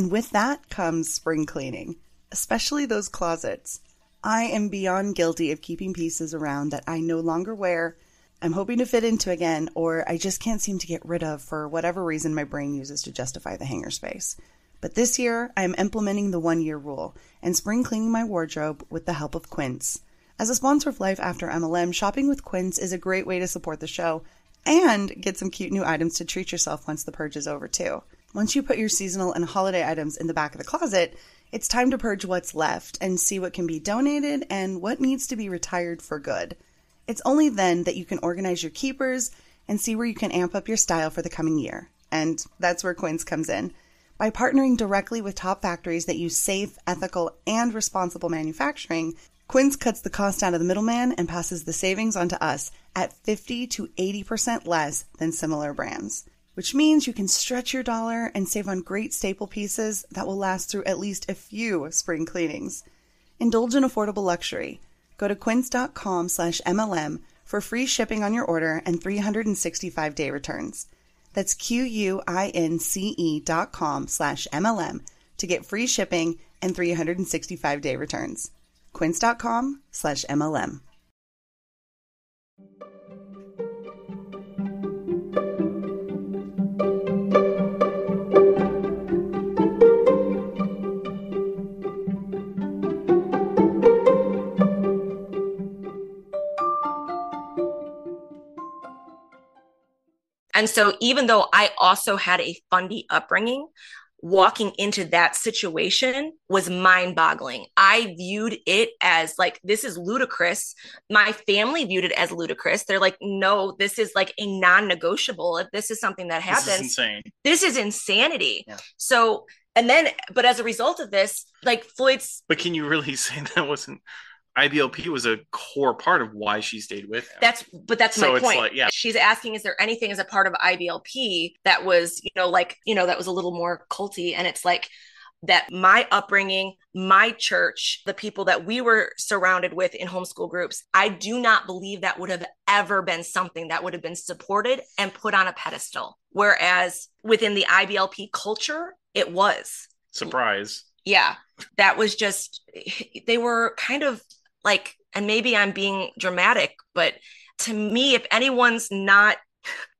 And with that comes spring cleaning, especially those closets. I am beyond guilty of keeping pieces around that I no longer wear, I'm hoping to fit into again, or I just can't seem to get rid of for whatever reason my brain uses to justify the hanger space. But this year, I am implementing the one year rule and spring cleaning my wardrobe with the help of Quince. As a sponsor of Life After MLM, shopping with Quince is a great way to support the show and get some cute new items to treat yourself once the purge is over, too. Once you put your seasonal and holiday items in the back of the closet, it's time to purge what's left and see what can be donated and what needs to be retired for good. It's only then that you can organize your keepers and see where you can amp up your style for the coming year. And that's where Quince comes in. By partnering directly with top factories that use safe, ethical, and responsible manufacturing, Quince cuts the cost out of the middleman and passes the savings on to us at 50 to 80% less than similar brands which means you can stretch your dollar and save on great staple pieces that will last through at least a few spring cleanings. Indulge in affordable luxury. Go to quince.com slash MLM for free shipping on your order and 365 day returns. That's Q-U-I-N-C-E dot com slash MLM to get free shipping and 365 day returns. Quince.com slash MLM. And so, even though I also had a fundy upbringing, walking into that situation was mind boggling. I viewed it as like, this is ludicrous. My family viewed it as ludicrous. They're like, no, this is like a non negotiable. If this is something that happens, this is insane. This is insanity. Yeah. So, and then, but as a result of this, like Floyd's. But can you really say that wasn't IBLP was a core part of why she stayed with him. That's but that's So my point. like, yeah. She's asking, is there anything as a part of IBLP that was, you know, like, you know, that was a little more culty? And it's like that my upbringing, my church, the people that we were surrounded with in homeschool groups, I do not believe that would have ever been something that would have been supported and put on a pedestal. Whereas within the IBLP culture, it was. Surprise. Yeah. That was just they were kind of like and maybe I'm being dramatic, but to me if anyone's not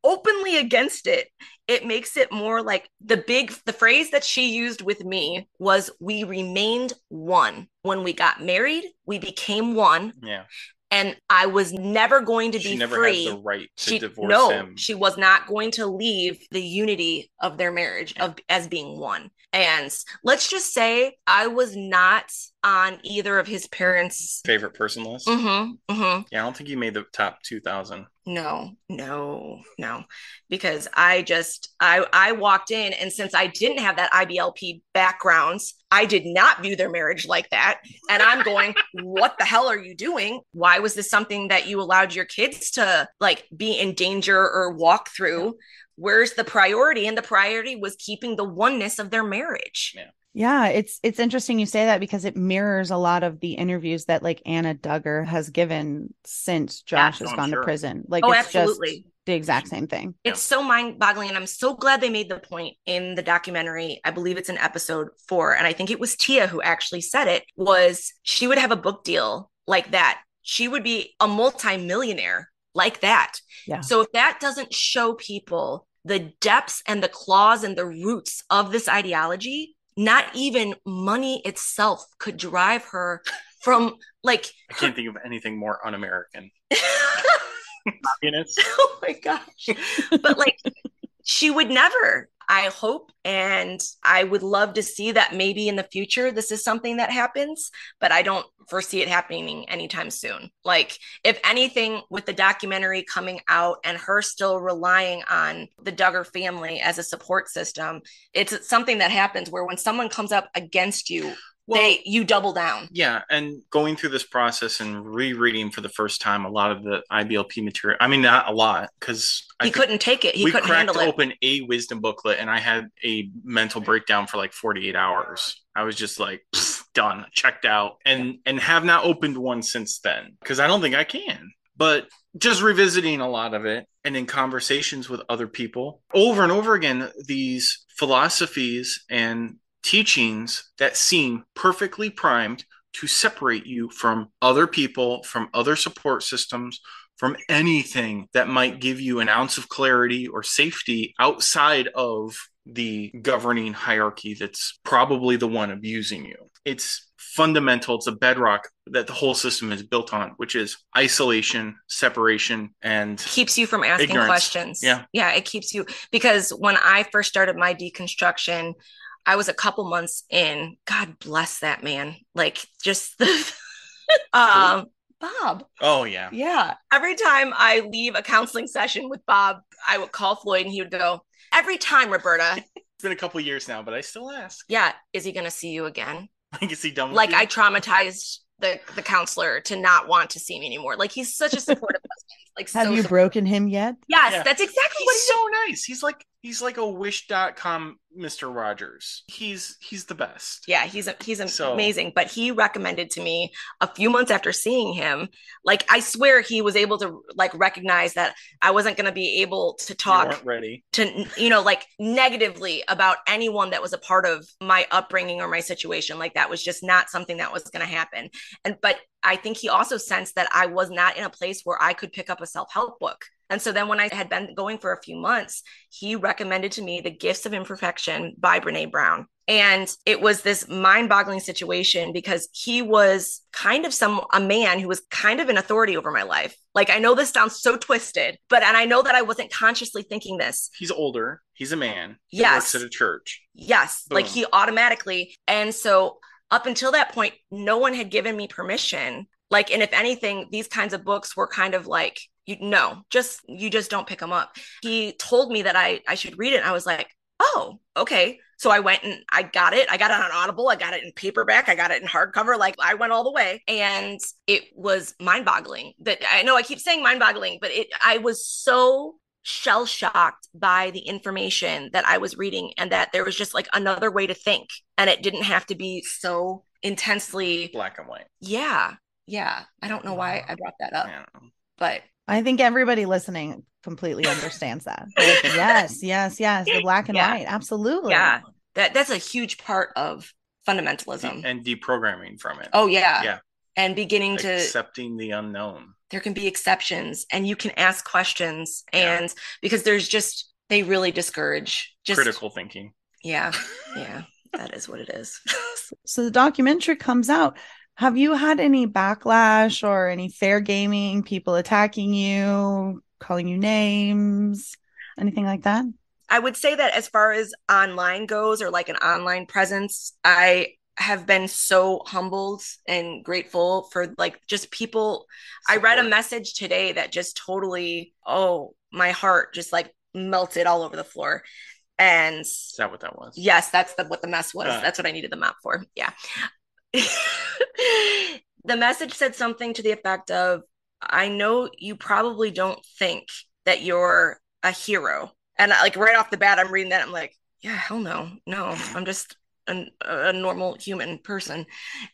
openly against it, it makes it more like the big the phrase that she used with me was we remained one. When we got married, we became one. Yeah and I was never going to be she never free. Had the right to she, divorce no, him. she was not going to leave the unity of their marriage yeah. of as being one. And let's just say I was not on either of his parents' favorite person list. Mm-hmm, mm-hmm. Yeah, I don't think he made the top two thousand. No, no, no, because I just I I walked in, and since I didn't have that IBLP backgrounds, I did not view their marriage like that. And I'm going, what the hell are you doing? Why was this something that you allowed your kids to like be in danger or walk through? Where's the priority? And the priority was keeping the oneness of their marriage. Yeah. Yeah, it's it's interesting you say that because it mirrors a lot of the interviews that like Anna Duggar has given since Josh yeah, has oh, gone sure. to prison. Like oh, it's absolutely. just the exact same thing. It's so mind-boggling and I'm so glad they made the point in the documentary. I believe it's in episode 4 and I think it was Tia who actually said it was she would have a book deal like that. She would be a multi-millionaire like that. Yeah. So if that doesn't show people the depths and the claws and the roots of this ideology, not even money itself could drive her from like I can't think of anything more un-American. oh my gosh. But like she would never. I hope and I would love to see that maybe in the future this is something that happens, but I don't foresee it happening anytime soon. Like, if anything, with the documentary coming out and her still relying on the Duggar family as a support system, it's something that happens where when someone comes up against you well, they you double down. Yeah, and going through this process and rereading for the first time a lot of the IBLP material. I mean, not a lot because he couldn't take it. He we couldn't cracked handle it. open a wisdom booklet, and I had a mental breakdown for like forty eight hours. I was just like done, checked out, and and have not opened one since then because I don't think I can. But just revisiting a lot of it and in conversations with other people over and over again, these philosophies and teachings that seem perfectly primed to separate you from other people, from other support systems, from anything that might give you an ounce of clarity or safety outside of the governing hierarchy that's probably the one abusing you. It's fundamental, it's a bedrock that the whole system is built on, which is isolation, separation, and keeps you from asking ignorance. questions. Yeah. Yeah, it keeps you because when I first started my deconstruction, I was a couple months in. God bless that man. Like just the um Bob. Oh yeah. Yeah. Every time I leave a counseling session with Bob, I would call Floyd and he would go, Every time, Roberta. it's been a couple years now, but I still ask. Yeah. Is he gonna see you again? Like is he done Like you? I traumatized the the counselor to not want to see me anymore. Like he's such a supportive husband. Like have so you broken him yet? Yes, yeah. that's exactly he's what he's so nice. He's like he's like a wish.com Mr. Rogers. He's he's the best. Yeah, he's a, he's so. amazing. But he recommended to me a few months after seeing him, like I swear he was able to like recognize that I wasn't going to be able to talk ready to you know like negatively about anyone that was a part of my upbringing or my situation. Like that was just not something that was going to happen. And but I think he also sensed that I was not in a place where I could pick up a self help book. And so then when I had been going for a few months, he recommended to me The Gifts of Imperfection by Brene Brown. And it was this mind-boggling situation because he was kind of some a man who was kind of an authority over my life. Like I know this sounds so twisted, but and I know that I wasn't consciously thinking this. He's older. He's a man. Yes. Works at a church. Yes. Boom. Like he automatically. And so up until that point, no one had given me permission. Like, and if anything, these kinds of books were kind of like, you no, just you just don't pick them up. He told me that I I should read it. And I was like, oh, okay. So I went and I got it. I got it on Audible. I got it in paperback. I got it in hardcover. Like I went all the way. And it was mind boggling that I know I keep saying mind boggling, but it, I was so shell shocked by the information that I was reading and that there was just like another way to think and it didn't have to be so intensely black and white. Yeah. Yeah. I don't know why I brought that up. But I think everybody listening completely understands that. yes, yes, yes. The black and yeah. white. Absolutely. Yeah. That that's a huge part of fundamentalism and deprogramming from it. Oh yeah. Yeah. and beginning to accepting the unknown. There can be exceptions and you can ask questions yeah. and because there's just they really discourage just critical thinking. Yeah. Yeah. that is what it is. so the documentary comes out. Have you had any backlash or any fair gaming, people attacking you, calling you names, anything like that? I would say that as far as online goes or like an online presence, I have been so humbled and grateful for like just people. Support. I read a message today that just totally, oh, my heart just like melted all over the floor. And is that what that was? Yes, that's the, what the mess was. Uh. That's what I needed the map for. Yeah. the message said something to the effect of, I know you probably don't think that you're a hero. And like right off the bat, I'm reading that. I'm like, yeah, hell no. No, I'm just a, a normal human person.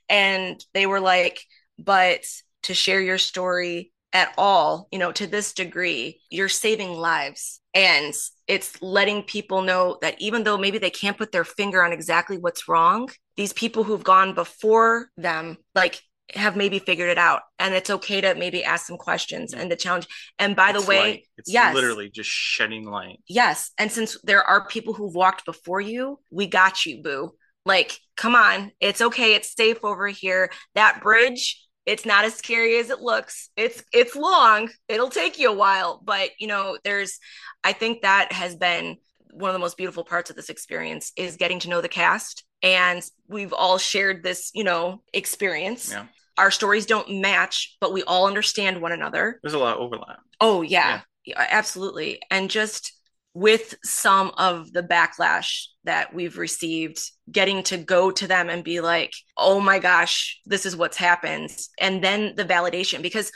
And they were like, but to share your story at all, you know, to this degree, you're saving lives. And it's letting people know that even though maybe they can't put their finger on exactly what's wrong, these people who've gone before them, like, have maybe figured it out. And it's okay to maybe ask some questions and the challenge. And by it's the way light. it's yes. literally just shedding light. Yes. And since there are people who've walked before you we got you boo. Like, come on, it's okay, it's safe over here. That bridge, it's not as scary as it looks. It's it's long. It'll take you a while, but you know, there's I think that has been one of the most beautiful parts of this experience is getting to know the cast and we've all shared this, you know, experience. Yeah. Our stories don't match, but we all understand one another. There's a lot of overlap. Oh yeah, yeah. absolutely. And just with some of the backlash that we've received, getting to go to them and be like, oh my gosh, this is what's happened. And then the validation, because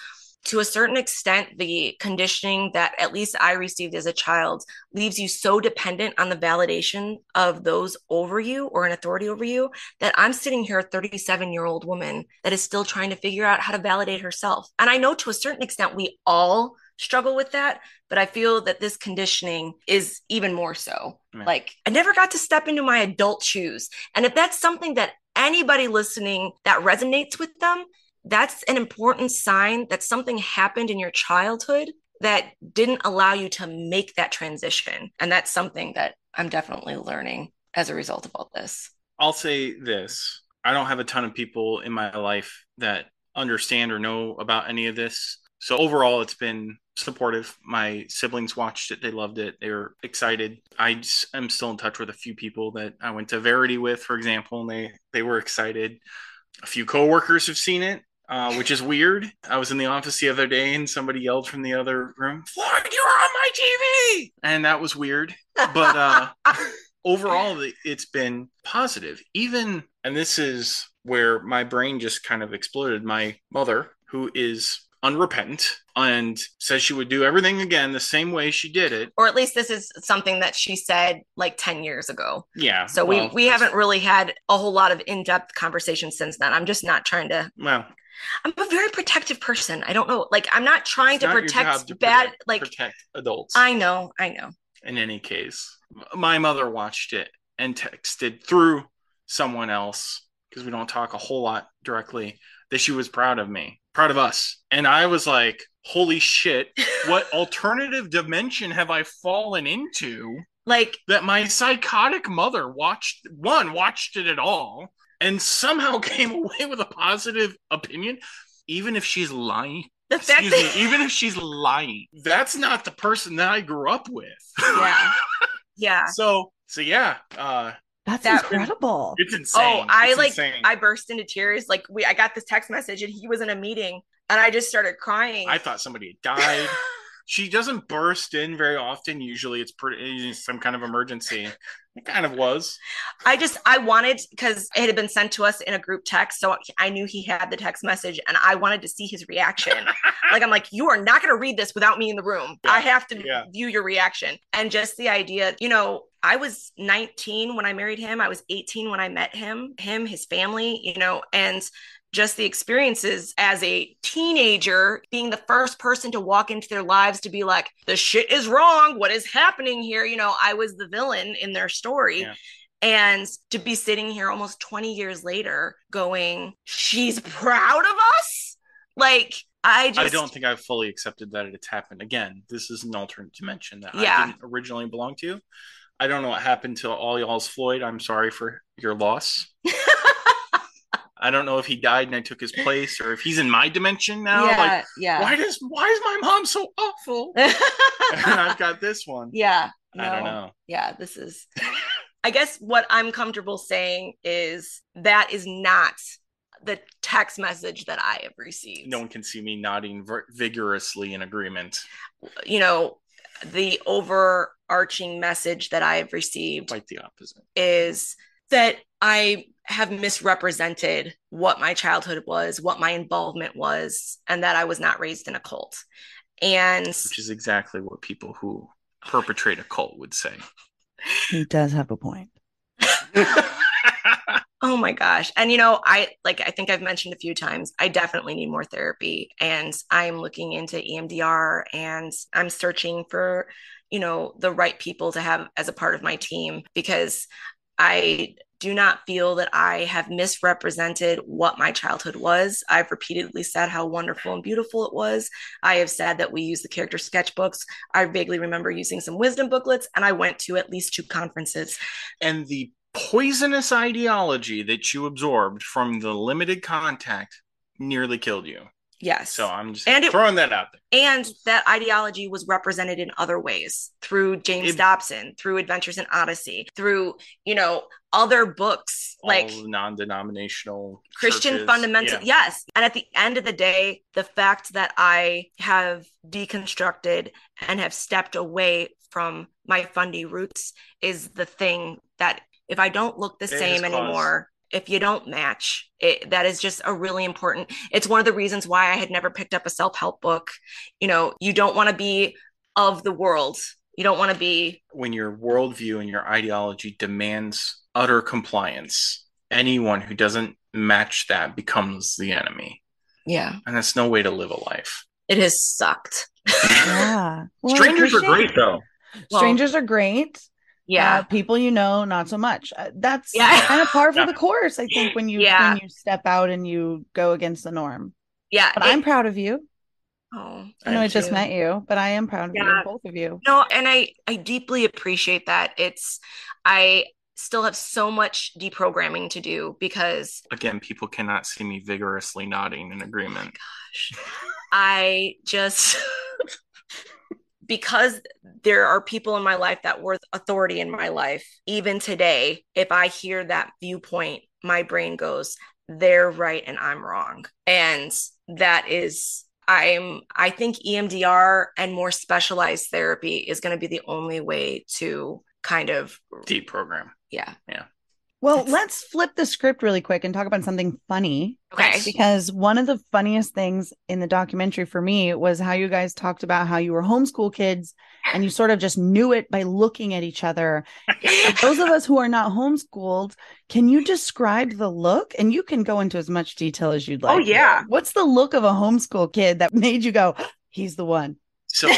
to a certain extent, the conditioning that at least I received as a child leaves you so dependent on the validation of those over you or an authority over you that I'm sitting here, a 37 year old woman that is still trying to figure out how to validate herself. And I know to a certain extent, we all struggle with that but i feel that this conditioning is even more so yeah. like i never got to step into my adult shoes and if that's something that anybody listening that resonates with them that's an important sign that something happened in your childhood that didn't allow you to make that transition and that's something that i'm definitely learning as a result of all this i'll say this i don't have a ton of people in my life that understand or know about any of this so overall it's been supportive. My siblings watched it; they loved it. They were excited. I am still in touch with a few people that I went to Verity with, for example, and they they were excited. A few coworkers have seen it, uh, which is weird. I was in the office the other day, and somebody yelled from the other room, "Floyd, you're on my TV!" And that was weird. But uh, overall, it's been positive. Even, and this is where my brain just kind of exploded. My mother, who is unrepentant and says she would do everything again the same way she did it. Or at least this is something that she said like 10 years ago. Yeah. So well, we we haven't really had a whole lot of in-depth conversation since then. I'm just not trying to Well, I'm a very protective person. I don't know. Like I'm not trying to protect to bad protect, like protect adults. I know, I know. In any case, my mother watched it and texted through someone else because we don't talk a whole lot directly that she was proud of me proud of us. And I was like, holy shit, what alternative dimension have I fallen into? Like that my psychotic mother watched one, watched it at all, and somehow came away with a positive opinion, even if she's lying. The fact Excuse that- me, even if she's lying, that's not the person that I grew up with. Yeah. yeah. So so yeah, uh that's that, incredible. It's insane. Oh, I it's like insane. I burst into tears. Like we I got this text message and he was in a meeting and I just started crying. I thought somebody had died. she doesn't burst in very often. Usually it's pretty some kind of emergency. It kind of was. I just I wanted because it had been sent to us in a group text, so I knew he had the text message, and I wanted to see his reaction. like I'm like, you are not going to read this without me in the room. Yeah. I have to yeah. view your reaction, and just the idea, you know. I was 19 when I married him. I was 18 when I met him, him, his family, you know, and just the experiences as a teenager, being the first person to walk into their lives to be like, the shit is wrong. What is happening here? You know, I was the villain in their story. Yeah. And to be sitting here almost 20 years later going, she's proud of us. Like, I just. I don't think I've fully accepted that it's happened. Again, this is an alternate dimension that Yeah. I didn't originally belong to. I don't know what happened to all y'all's Floyd. I'm sorry for your loss. I don't know if he died and I took his place or if he's in my dimension now. Like, yeah. why does why is my mom so awful? and I've got this one. yeah. I don't know. Yeah, this is. I guess what I'm comfortable saying is that is not the text message that I have received. No one can see me nodding ver- vigorously in agreement. You know, the overarching message that I have received Quite the opposite. is that I have misrepresented what my childhood was, what my involvement was, and that I was not raised in a cult. And Which is exactly what people who perpetrate a cult would say. He does have a point. oh my gosh. And you know, I like I think I've mentioned a few times, I definitely need more therapy and I'm looking into EMDR and I'm searching for, you know, the right people to have as a part of my team because I do not feel that I have misrepresented what my childhood was. I've repeatedly said how wonderful and beautiful it was. I have said that we use the character sketchbooks. I vaguely remember using some wisdom booklets, and I went to at least two conferences. and the poisonous ideology that you absorbed from the limited contact nearly killed you. Yes. So I'm just And it- throwing that out there. and that ideology was represented in other ways through James It- Dobson, through Adventures in Odyssey, through, you know, other books like non-denominational Christian churches. fundamental. Yeah. Yes. And at the end of the day, the fact that I have deconstructed and have stepped away from my fundy roots is the thing that if I don't look the It same anymore, if you don't match, it, that is just a really important. It's one of the reasons why I had never picked up a self help book. You know, you don't want to be of the world. You don't want to be When your worldview and your ideology demands utter compliance, anyone who doesn't match that becomes the enemy. yeah. And that's no way to live a life. It has sucked. Yeah. Well, Strangers are great though. Well, Strangers are great. Yeah. Uh, people you know, not so much. Uh, that's Yeah. kind of par for Yeah. the course, I think, when you Yeah. when you step out and you go against the norm. yeah. But it- I'm proud of you. oh, I know I just met you, but I am proud of you, both of you. No, and I I deeply appreciate that. It's I still have so much deprogramming to do because Again, people cannot see me vigorously nodding in agreement. Gosh. I just because there are people in my life that were authority in my life. Even today, if I hear that viewpoint, my brain goes, they're right and I'm wrong. And that is I'm I think EMDR and more specialized therapy is going to be the only way to kind of deprogram. Yeah. yeah. Well, It's- let's flip the script really quick and talk about something funny. Okay. Because one of the funniest things in the documentary for me was how you guys talked about how you were homeschool kids and you sort of just knew it by looking at each other. Those of us who are not homeschooled, can you describe the look? And you can go into as much detail as you'd oh, like. Oh, yeah. What's the look of a homeschool kid that made you go, he's the one? So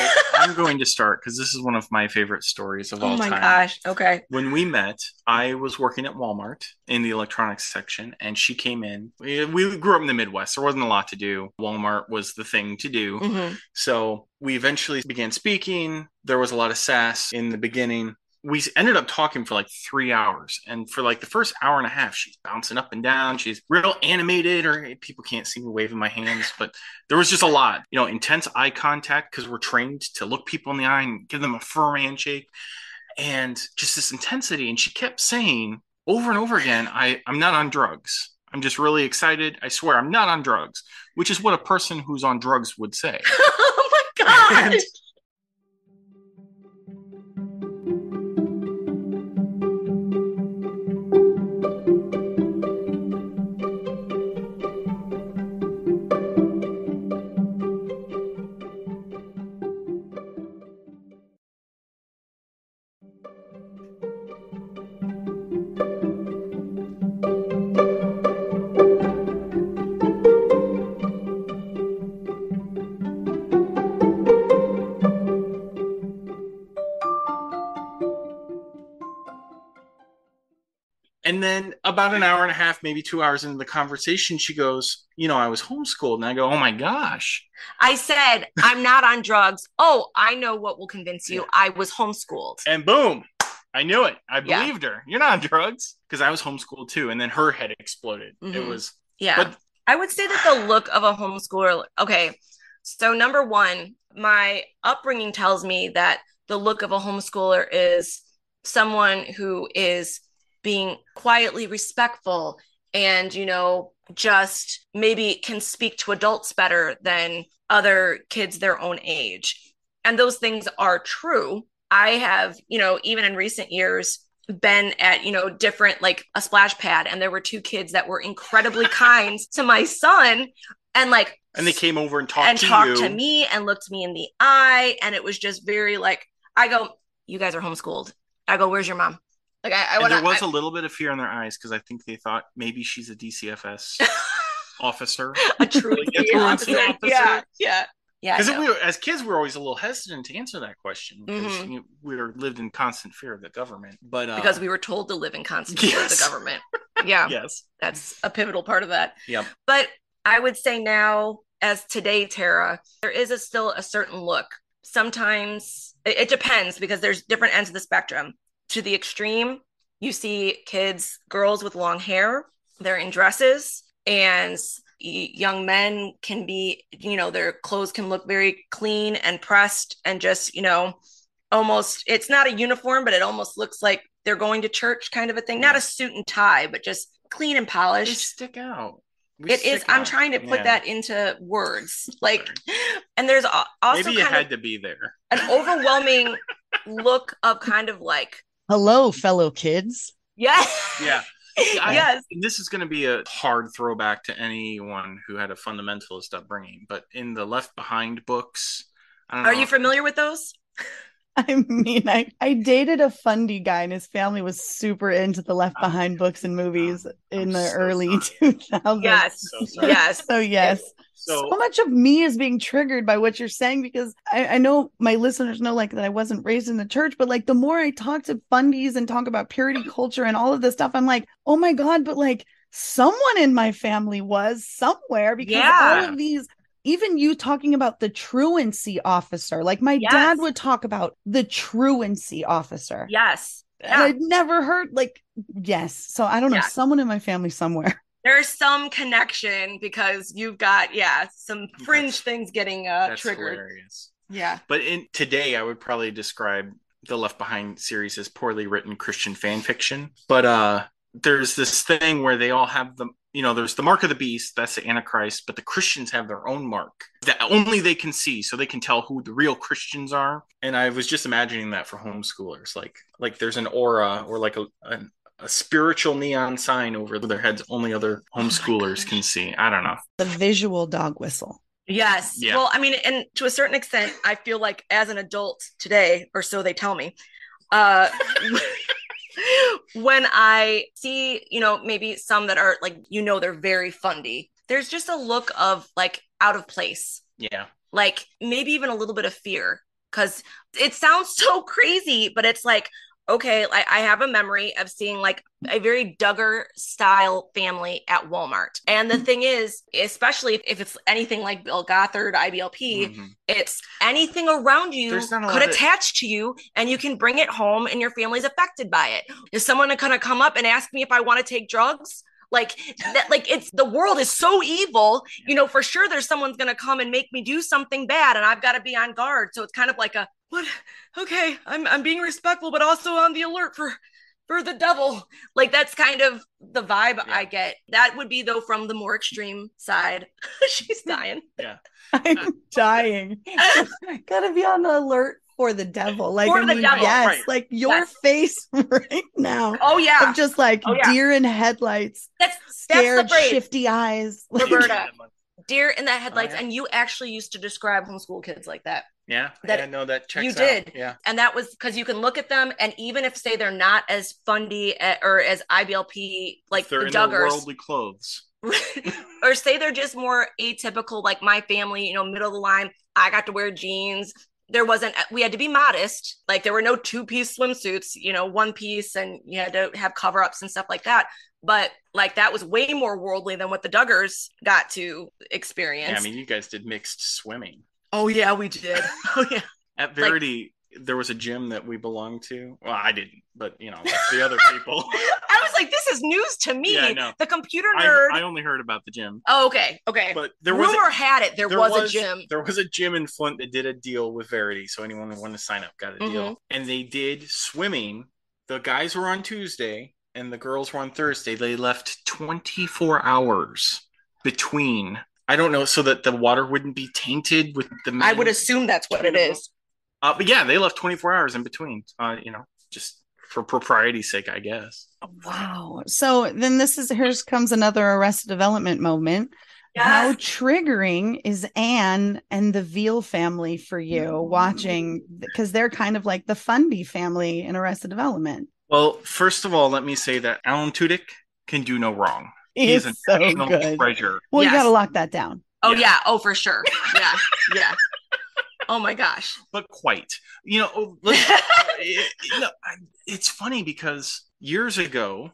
I'm going to start because this is one of my favorite stories of all time. Oh my gosh. Okay. When we met, I was working at Walmart in the electronics section, and she came in. We, we grew up in the Midwest. There wasn't a lot to do. Walmart was the thing to do. Mhm. So we eventually began speaking. There was a lot of sass in the beginning. We ended up talking for like three hours. And for like the first hour and a half, she's bouncing up and down. She's real animated, or eh, people can't see me waving my hands, but there was just a lot, you know, intense eye contact because we're trained to look people in the eye and give them a firm handshake and just this intensity. And she kept saying over and over again, I, I'm not on drugs. I'm just really excited. I swear I'm not on drugs, which is what a person who's on drugs would say. oh my God. And about an hour and a half, maybe two hours into the conversation, she goes, You know, I was homeschooled. And I go, Oh my gosh. I said, I'm not on drugs. Oh, I know what will convince you. I was homeschooled. And boom, I knew it. I believed yeah. her. You're not on drugs because I was homeschooled too. And then her head exploded. Mm-hmm. It was, yeah. But I would say that the look of a homeschooler, okay. So, number one, my upbringing tells me that the look of a homeschooler is someone who is being quietly respectful and, you know, just maybe can speak to adults better than other kids their own age. And those things are true. I have, you know, even in recent years, been at you know different like a splash pad and there were two kids that were incredibly kind to my son and like and they came over and talked and to talked you. to me and looked me in the eye and it was just very like i go you guys are homeschooled i go where's your mom like i, I wanna, there was I, a little bit of fear in their eyes because i think they thought maybe she's a dcfs officer a truancy, like, a officer. officer yeah yeah yeah, because we were, as kids, we were always a little hesitant to answer that question because mm-hmm. you we were lived in constant fear of the government. But uh, because we were told to live in constant fear of the government, yeah, yes, that's a pivotal part of that. Yeah, but I would say now, as today, Tara, there is a still a certain look. Sometimes it, it depends because there's different ends of the spectrum. To the extreme, you see kids, girls with long hair, they're in dresses, and young men can be, you know, their clothes can look very clean and pressed and just, you know, almost, it's not a uniform, but it almost looks like they're going to church kind of a thing. Not a suit and tie, but just clean and polished. They stick out. We it is. Out. I'm trying to put yeah. that into words. Like, and there's also maybe you had to be there. An overwhelming look of kind of like, hello, fellow kids. Yeah. Yeah. yes. this is going to be a hard throwback to anyone who had a fundamentalist upbringing, but in the Left Behind books, are know. you familiar with those? I mean, I, I dated a fundy guy, and his family was super into the Left Behind books and movies in I'm the so early 2000s. Yes. So yes. So, yes. So, so, much of me is being triggered by what you're saying because I, I, know my listeners know like that I wasn't raised in the church, but like the more I talk to fundies and talk about purity culture and all of this stuff, I'm like, oh my God, but like someone in my family was somewhere because yeah. all of these even you talking about the truancy officer, like my yes. dad would talk about the truancy officer. Yes. Yeah. I'd never heard like yes. So I don't know, someone in my family somewhere. There's some connection because you've got yeah, some fringe that's, things getting uh triggered. Hilarious. Yeah. But in today I would probably describe the Left Behind series as poorly written Christian fan fiction. But uh there's this thing where they all have the you know there's the mark of the beast that's the antichrist but the christians have their own mark that only they can see so they can tell who the real christians are. And i was just imagining that for homeschoolers like like there's an aura or like a, a, a spiritual neon sign over their heads only other homeschoolers oh can see. I don't know. The visual dog whistle. Yes. Yeah. well i mean and to a certain extent i feel like as an adult today or so they tell me uh when I see, you know, maybe some that are like, you know, they're very fundy, there's just a look of like out of place. Yeah. Like maybe even a little bit of fear because it sounds so crazy, but it's like, okay, like I have a memory of seeing like a very Duggar style family at Walmart. And the thing is, especially if, if it's anything like Bill Gothard, IBLP, mm-hmm. it's anything around you could attach to you and you can bring it home and your family's affected by it. Is someone going to come up and ask me if I want to take drugs? like that like it's the world is so evil you know for sure there's someone's gonna come and make me do something bad and i've got to be on guard so it's kind of like a what? Okay i'm i'm being respectful but also on the alert for for the devil. Like that's kind of the vibe yeah. i get. That would be though from the more extreme side. She's dying. Yeah. I'm dying. Gotta be on the alert for the devil. Like for I mean, devil, yes right. like your yes. face right now oh yeah. of just like oh, yeah. deer in headlights that's scared that's shifty eyes. Roberta deer in the headlights oh, yeah. and you actually used to describe homeschool kids like that yeah, that yeah, no, that checks you out. did. Yeah, and that was because you can look at them, and even if say they're not as fundy eh, or as IBLP like they're the Duggars, worldly clothes, or say they're just more atypical, like my family, you know, middle of the line. I got to wear jeans. there wasn't we had to be modest like there were no two piece swimsuits you know one piece and you had to have cover ups and stuff like that but like that was way more worldly than what the duggars got to experience yeah, i mean you guys did mixed swimming oh yeah we did oh yeah at verity there was a gym that we belonged to. Well, I didn't, but you know, the other people. I was like, this is news to me. Yeah, the computer nerd. I, I, only heard about the gym. Oh, okay, okay. But there was rumor a, had it there, there was, was, a gym. There was a gym in Flint that did a deal with Verity, so anyone who wanted to sign up got a mm-hmm. deal. And they did swimming. The guys were on Tuesday, and the girls were on Thursday. They left 24 hours between I don't know, so that the water wouldn't be tainted with the. I would assume that's what it is. Uh, but yeah, they left 24 hours in between. Uh, you know, just for propriety's sake, I guess. Wow. So then this is here comes another Arrested Development moment. Yes. How triggering is Ann and the Veal family for you watching? Because they're kind of like the Fundy family in Arrested Development. Well, first of all, let me say that Alan Tudyk can do no wrong. He's, He's a so good. treasure. Well, yes. you got to lock that down. Oh yeah. yeah. Oh, for sure. Yeah. yeah. Oh my gosh. But quite. You know, oh, it, you know, it's funny because years ago,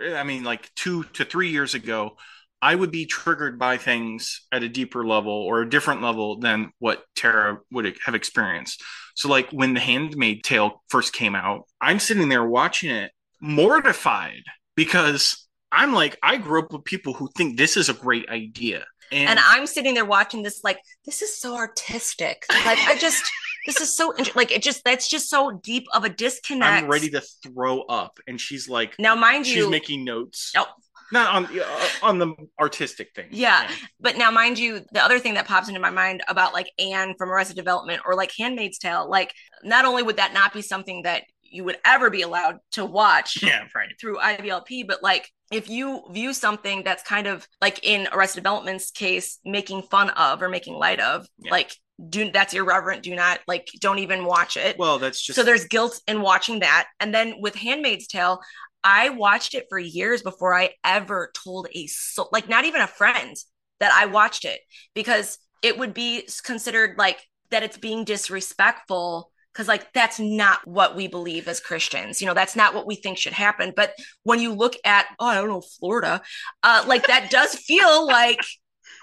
eh, I mean, like two to three years ago, I would be triggered by things at a deeper level or a different level than what Tara would have experienced. So, like when The Handmaid Tale first came out, I'm sitting there watching it mortified because I'm like, I grew up with people who think this is a great idea. And, and I'm sitting there watching this, like, this is so artistic. Like, I just, this is so, like, it just, that's just so deep of a disconnect. I'm ready to throw up. And she's like, now, mind she's you, she's making notes. Oh, not on uh, on the artistic thing. Yeah. yeah. But now mind you, the other thing that pops into my mind about like Ann from Arrested Development or like Handmaid's Tale, like not only would that not be something that you would ever be allowed to watch yeah, right. through IBLP, but like if you view something that's kind of like in Arrested Development's case, making fun of or making light of, yeah. like do that's irreverent. Do not like don't even watch it. Well, that's just so there's guilt in watching that. And then with Handmaid's Tale, I watched it for years before I ever told a soul, like not even a friend that I watched it because it would be considered like that it's being disrespectful because like that's not what we believe as christians. You know that's not what we think should happen. But when you look at oh i don't know florida uh like that does feel like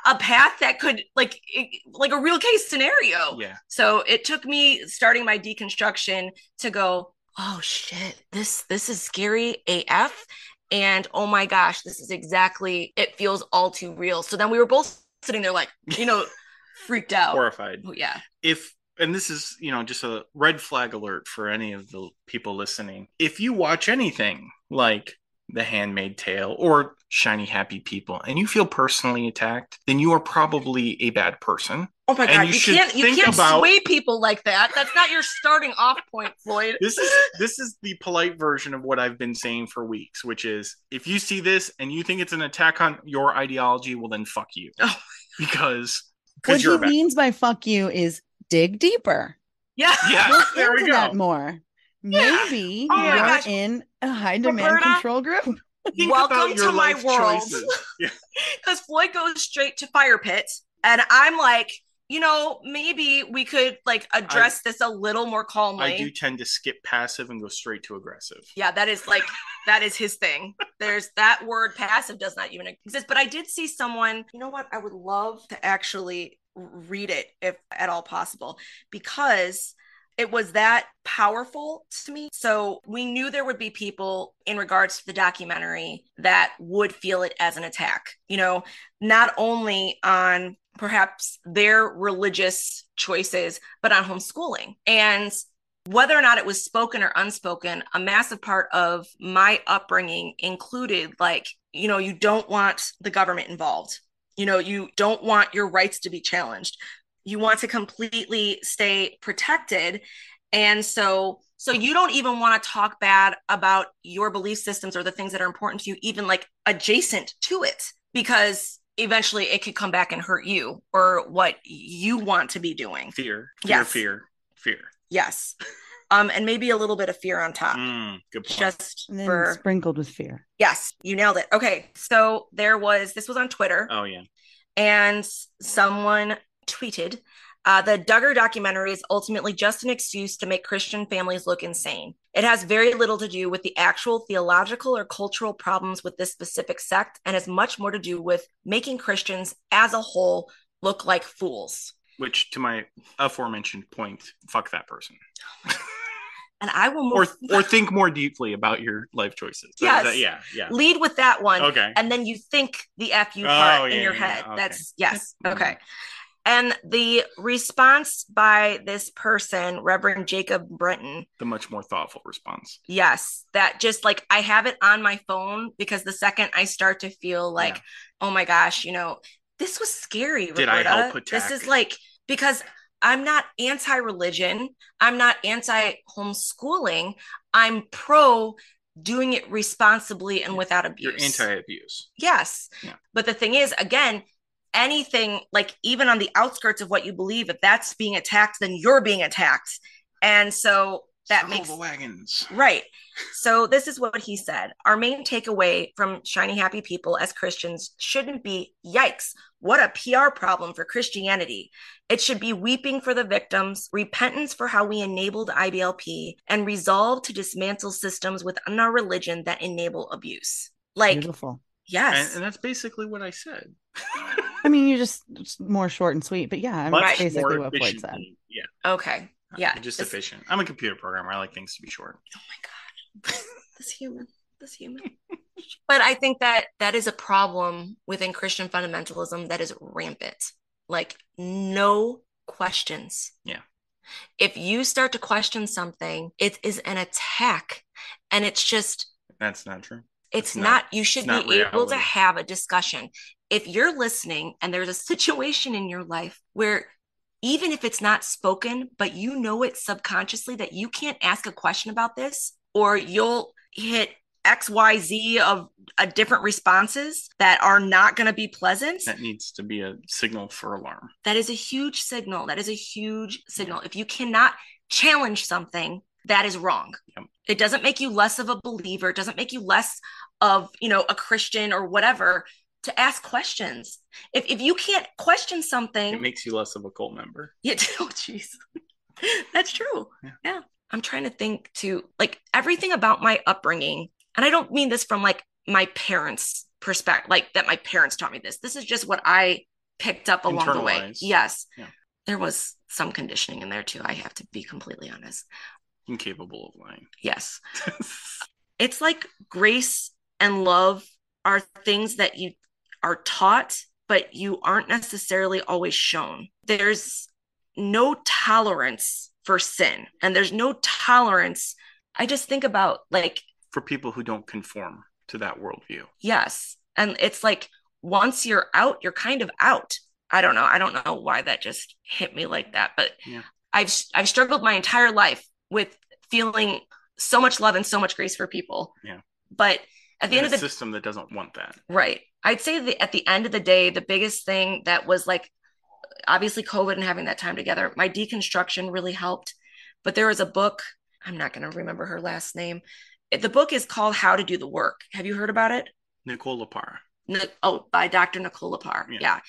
a path that could like like a real case scenario. Yeah. So it took me starting my deconstruction to go oh shit this this is scary af and oh my gosh this is exactly it feels all too real. So then we were both sitting there like you know freaked out. Horrified. Oh, yeah. If and this is you know just a red flag alert for any of the people listening. If you watch anything like the handmaid tale or shiny happy people and you feel personally attacked then you are probably a bad person. Oh my god you, you can't you can't about, sway people like that. That's not your starting off point floyd. This is this is the polite version of what i've been saying for weeks which is if you see this and you think it's an attack on your ideology well then fuck you. Oh. because what he means by fuck you is dig deeper. Yeah. Yeah. Look there into that more. Yeah. Oh maybe oh you're gosh. in a high demand Roberta, control group. Welcome to my world. Because Floyd goes straight to fire pit. And I'm like, you know, maybe we could like address I, this a little more calmly. I do tend to skip passive and go straight to aggressive. Yeah, that is like that is his thing. There's that word passive does not even exist. But I did see someone, you know what? I would love to actually read it if at all possible because it was that powerful to me. So we knew there would be people in regards to the documentary that would feel it as an attack, you know, not only on perhaps their religious choices, but on homeschooling. And whether or not it was spoken or unspoken, a massive part of my upbringing included like, you know, you don't want the government involved you know you don't want your rights to be challenged. You want to completely stay protected. And so so you don't even want to talk bad about your belief systems or the things that are important to you even like adjacent to it because eventually it could come back and hurt you or what you want to be doing. Fear. Fear yes. fear fear. Yes um, and maybe a little bit of fear on top. Mm, good point. Just for sprinkled with fear. Yes, you nailed it. Okay, so there was this was on Twitter. Oh yeah, and someone tweeted Uh, the Duggar documentary is ultimately just an excuse to make Christian families look insane. It has very little to do with the actual theological or cultural problems with this specific sect and has much more to do with making Christians as a whole look like fools. Which, to my aforementioned point, fuck that person. And I will move or or think more deeply about your life choices. Yes. That, yeah, yeah. Lead with that one. Okay. And then you think the fu part Oh, in your yeah, head. okay. That's yes. Mhm. Okay. And the response by this person, Reverend Jacob Brenton, The much more thoughtful response. yes, that just like I have it on my phone because the second I start to feel like, Yeah. oh my gosh, you know, this was scary. Did I Roberta. help This is like because I'm not anti-religion. I'm not anti-homeschooling. I'm pro doing it responsibly and without abuse. You're abuse. anti-abuse. Yes. Yeah. But the thing is, again, anything like even on the outskirts of what you believe, if that's being attacked, then you're being attacked. And so that Circle makes the wagons. right. So this is what he said. Our main takeaway from Shiny Happy People as Christians shouldn't be yikes, what a PR problem for Christianity. It should be weeping for the victims, repentance for how we enabled IBLP, and resolve to dismantle systems within our religion that enable abuse. Like, Beautiful. yes. And, and that's basically what I said. I mean, you just it's more short and sweet, but yeah, I mean, Much that's basically what Floyd said. Yeah. Okay. Yeah. Just this- efficient. I'm a computer programmer. I like things to be short. Oh my god. this human. This human. but I think that that is a problem within Christian fundamentalism that is rampant. Like no questions. Yeah. If you start to question something, it is an attack. And it's just That's not true. it's It's not, not- you should it's be not able to have a discussion if you're listening and there's a situation in your life where even if it's not spoken but you know it subconsciously that you can't ask a question about this or you'll hit xyz of a different responses that are not going to be pleasant. That needs to be a signal for alarm. that is a huge signal. That is a huge signal. If you cannot challenge something that is wrong. Yep. it doesn't make you less of a believer. It doesn't make you less of you know a christian or whatever to ask questions if, if you can't question something It makes you less of a cult member. yeah, oh jeez. That's true. Yeah. Yeah. I'm trying to think to like everything about my upbringing, and I don't mean this from like my parents' perspective, like that my parents taught me this. This is just what I picked up along the way. Yes. Yeah. There was some conditioning in there too. I have to be completely honest. Incapable of lying. Yes. It's like grace and love are things that you are taught, but you aren't necessarily always shown. There's no tolerance for sin, and there's no tolerance. I just think about like, for people who don't conform to that worldview. yes. And it's like once you're out, you're kind of out. I don't know. I don't know why that just hit me like that, but Yeah. I've I've struggled my entire life with feeling so much love and so much grace for people. Yeah. But at the end of the system that doesn't want that. Right. I'd say the, at the end of the day, the biggest thing that was like obviously COVID and having that time together, my deconstruction really helped. But there was a book, I'm not going to remember her last name. The book is called How to Do the Work. Have you heard about it? Nicole LePera. Ni- oh, by Dr. Nicole LePera. Yeah. Yeah.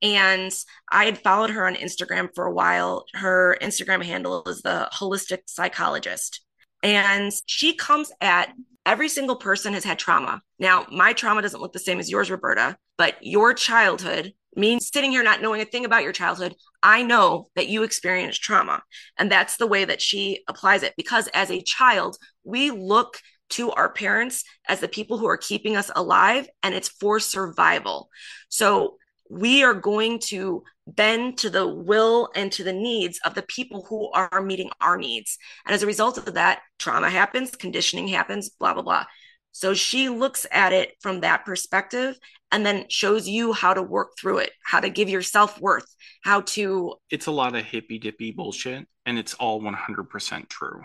And I had followed her on Instagram for a while. Her Instagram handle is the holistic psychologist. And she comes at every single person has had trauma. Now, my trauma doesn't look the same as yours, Roberta, but your childhood, me sitting here not knowing a thing about your childhood, I know that you experienced trauma. And that's the way that she applies it. Because as a child, we look to our parents as the people who are keeping us alive, and it's for survival. So we are going to bend to the will and to the needs of the people who are meeting our needs. And as a result of that, trauma happens, conditioning happens, blah, blah, blah. So she looks at it from that perspective and then shows you how to work through it, how to give yourself worth, how to. It's a lot of hippy dippy bullshit, and it's all 100% true.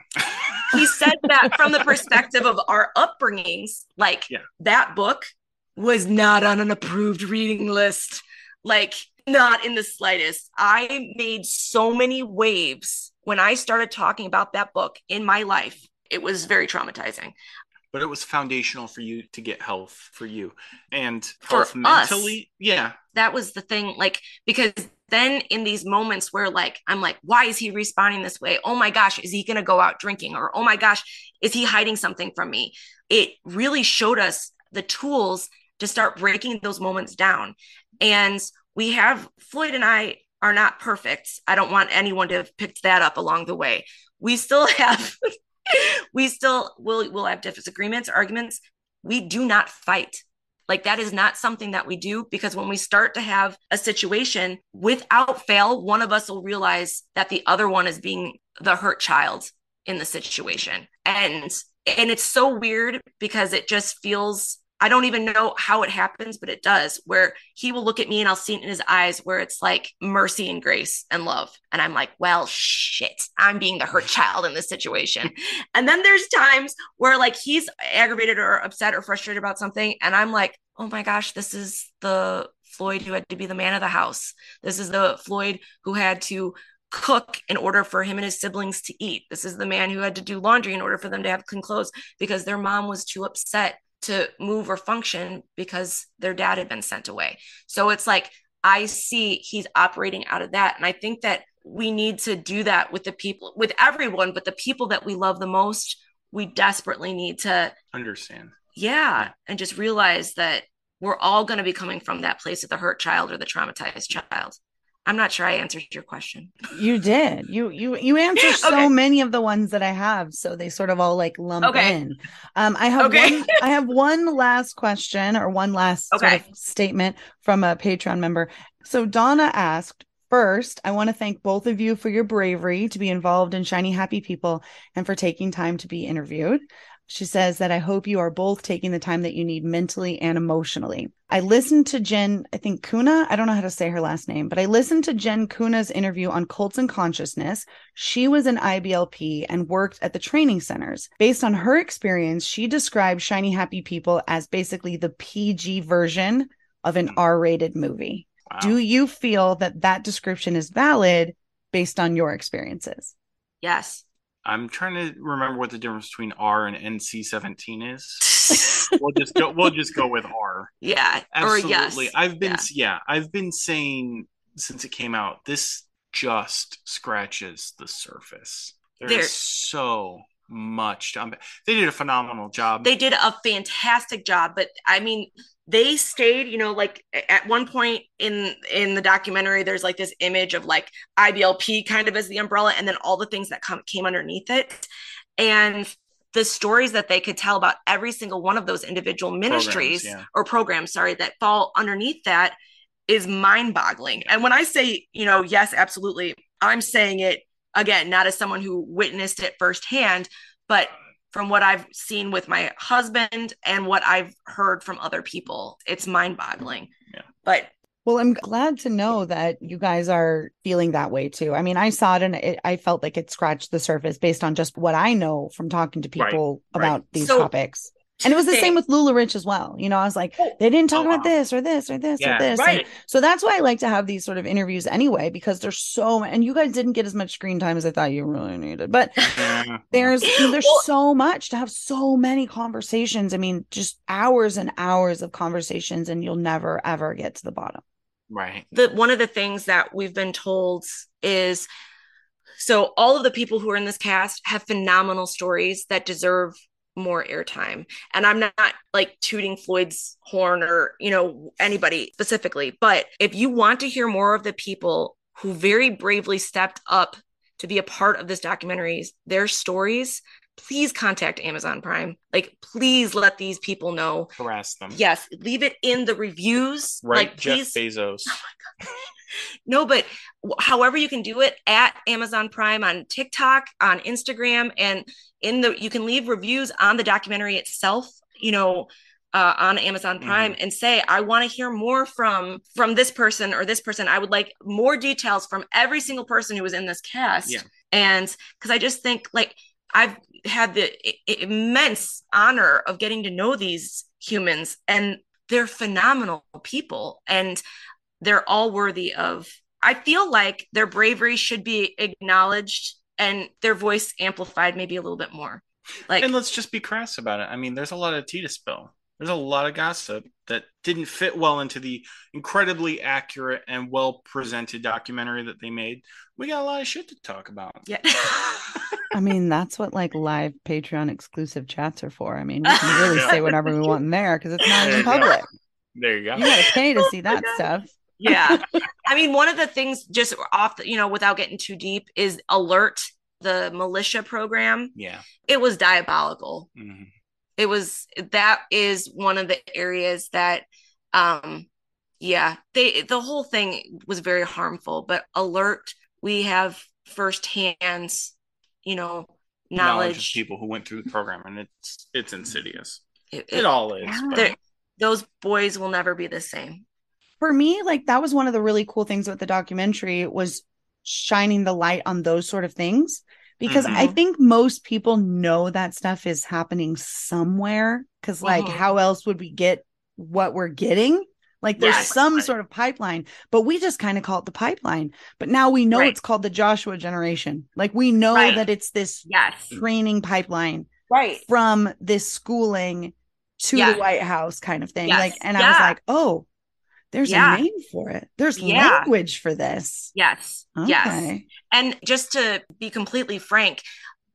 He said that from the perspective of our upbringings. Like Yeah. that book was not on an approved reading list. Like, not in the slightest. I made so many waves when I started talking about that book in my life. It was very traumatizing. but it was foundational for you to get health for you and for health mentally. Yeah. That was the thing. Like, because then in these moments where like I'm like, why is he responding this way? Oh my gosh, is he gonna go out drinking? Or oh my gosh, is he hiding something from me? It really showed us the tools to start breaking those moments down. And we have Floyd and I are not perfect. I don't want anyone to have picked that up along the way. We still have we still will will have disagreements, arguments. We do not fight. Like that is not something that we do because when we start to have a situation without fail, one of us will realize that the other one is being the hurt child in the situation. And and it's so weird because it just feels I don't even know how it happens, but it does, where he will look at me and I'll see it in his eyes where it's like mercy and grace and love. And I'm like, well, shit, I'm being the hurt child in this situation. and then there's times where like he's aggravated or upset or frustrated about something. And I'm like, oh my gosh, this is the Floyd who had to be the man of the house. This is the Floyd who had to cook in order for him and his siblings to eat. This is the man who had to do laundry in order for them to have clean clothes because their mom was too upset to move or function because their dad had been sent away. So it's like, I see he's operating out of that. And I think that we need to do that with the people, with everyone, but the people that we love the most, we desperately need to understand. Yeah. And just realize that we're all going to be coming from that place of the hurt child or the traumatized child. I'm not sure I answered your question. You did. You you you answered so okay. many of the ones that I have, so they sort of all like lump okay. in. Um, I have okay. one. I have one last question or one last sort of statement from a Patreon member. So Donna asked. First, I want to thank both of you for your bravery to be involved in Shiny Happy People and for taking time to be interviewed. She says that I hope you are both taking the time that you need mentally and emotionally. I listened to Jen, I think Kuna, I don't know how to say her last name, but I listened to Jen Kuna's interview on cults and consciousness. She was an IBLP and worked at the training centers. Based on her experience, she described Shiny Happy People as basically the PG version of an mm. R rated movie. Wow. Do you feel that that description is valid based on your experiences? Yes. I'm trying to remember what the difference between R and NC seventeen is. we'll just go. We'll just go with R. Yeah, absolutely. Yes. I've been yeah. yeah, I've been saying since it came out, this just scratches the surface. There's, There's so much. They did a phenomenal job. They did a fantastic job, but I mean, they stayed you know like at one point in in the documentary there's like this image of like iblp kind of as the umbrella and then all the things that come came underneath it and the stories that they could tell about every single one of those individual ministries programs, yeah. or programs sorry that fall underneath that is mind boggling and when i say you know yes absolutely i'm saying it again not as someone who witnessed it firsthand but from what I've seen with my husband and what I've heard from other people. It's mind boggling. Yeah. But well, I'm glad to know that you guys are feeling that way too. I mean, I saw it and it, I felt like it scratched the surface based on just what I know from talking to people right, about right. these so, topics. And it was the same with LuLaRich as well. You know, I was like, oh, they didn't talk oh, about wow. this or this or this yeah, or this. Right. And so that's why I like to have these sort of interviews anyway, because there's so and you guys didn't get as much screen time as I thought you really needed. But there's there's well, so much to have so many conversations. I mean, just hours and hours of conversations, and you'll never ever get to the bottom. Right. The one of the things that we've been told is so all of the people who are in this cast have phenomenal stories that deserve more airtime. And I'm not like tooting Floyd's horn or, you know, anybody specifically, but if you want to hear more of the people who very bravely stepped up to be a part of this documentary, their stories, please contact Amazon Prime. Like, please let these people know. Harass them. Yes, leave it in the reviews. Right, like, Jeff please. Bezos. Oh my god. No, but however you can do it at Amazon Prime on TikTok, on Instagram, and in the you can leave reviews on the documentary itself. You know, uh, on Amazon Prime mm-hmm. and say, I want to hear more from from this person or this person. I would like more details from every single person who was in this cast. Yeah. And because I just think like I've had the immense honor of getting to know these humans and they're phenomenal people and they're all worthy of I feel like their bravery should be acknowledged and their voice amplified maybe a little bit more. Like, and let's just be crass about it. I mean, there's a lot of tea to spill. There's a lot of gossip that didn't fit well into the incredibly accurate and well presented documentary that they made. We got a lot of shit to talk about. yeah. I mean, that's what like live Patreon exclusive chats are for. I mean, we can really Yeah. say whatever we want in there because it's not There in you go. public. There you go. You gotta pay to see Oh that my stuff. Yeah. I mean, one of the things just off the, you know, without getting too deep is alert the militia program. Yeah. It was diabolical. Mhm. It was that is one of the areas that um yeah, they the whole thing was very harmful, but alert we have firsthand, you know, Knowledge of people who went through the program, and it's it's insidious. It- It it- all is. Those boys will never be the same. For me, like that was one of the really cool things with the documentary was shining the light on those sort of things because I Mhm. think most people know that stuff is happening somewhere because like Mhm. how else would we get what we're getting? Like there's Yes. some sort of pipeline, but we just kind of call it the pipeline. But now we know Right. it's called the Joshua generation. Like we know Right. that it's this Yes. training pipeline Right. from this schooling to Yeah. the White House kind of thing. Yes. Like, and I was like, oh, there's Yeah. a name for it. There's Yeah. language for this. Yes. Yes. Okay. And just to be completely frank,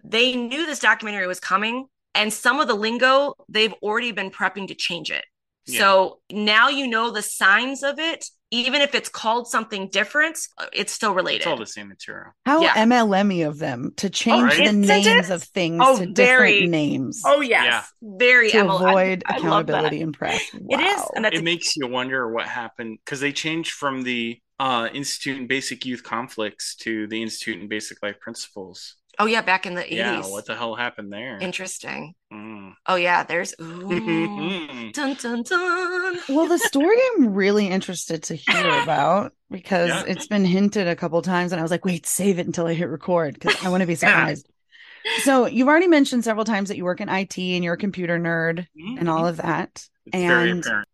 they knew this documentary was coming, and some of the lingo they've already been prepping to change it. Yeah. So now you know the signs of it, even if it's called something different, it's still related. It's all the same material. How Yeah. MLM of them to change right. the Isn't names of things Oh, to very. different names oh yes, Yeah. very to ML avoid I love that. accountability and press. It is, and that's it makes you wonder what happened because they changed from the uh, Institute in Basic Youth Conflicts to the Institute in Basic Life Principles. Oh yeah, back in the eighties. Yeah, what the hell happened there? Interesting. Mm. Oh yeah, there's ooh. dun dun dun. Well, the story I'm really interested to hear about because Yeah. it's been hinted a couple times, and I was like, wait, save it until I hit record because I want to be surprised. so, you've already mentioned several times that you work in IT and you're a computer nerd and all of that. It's very and- apparent.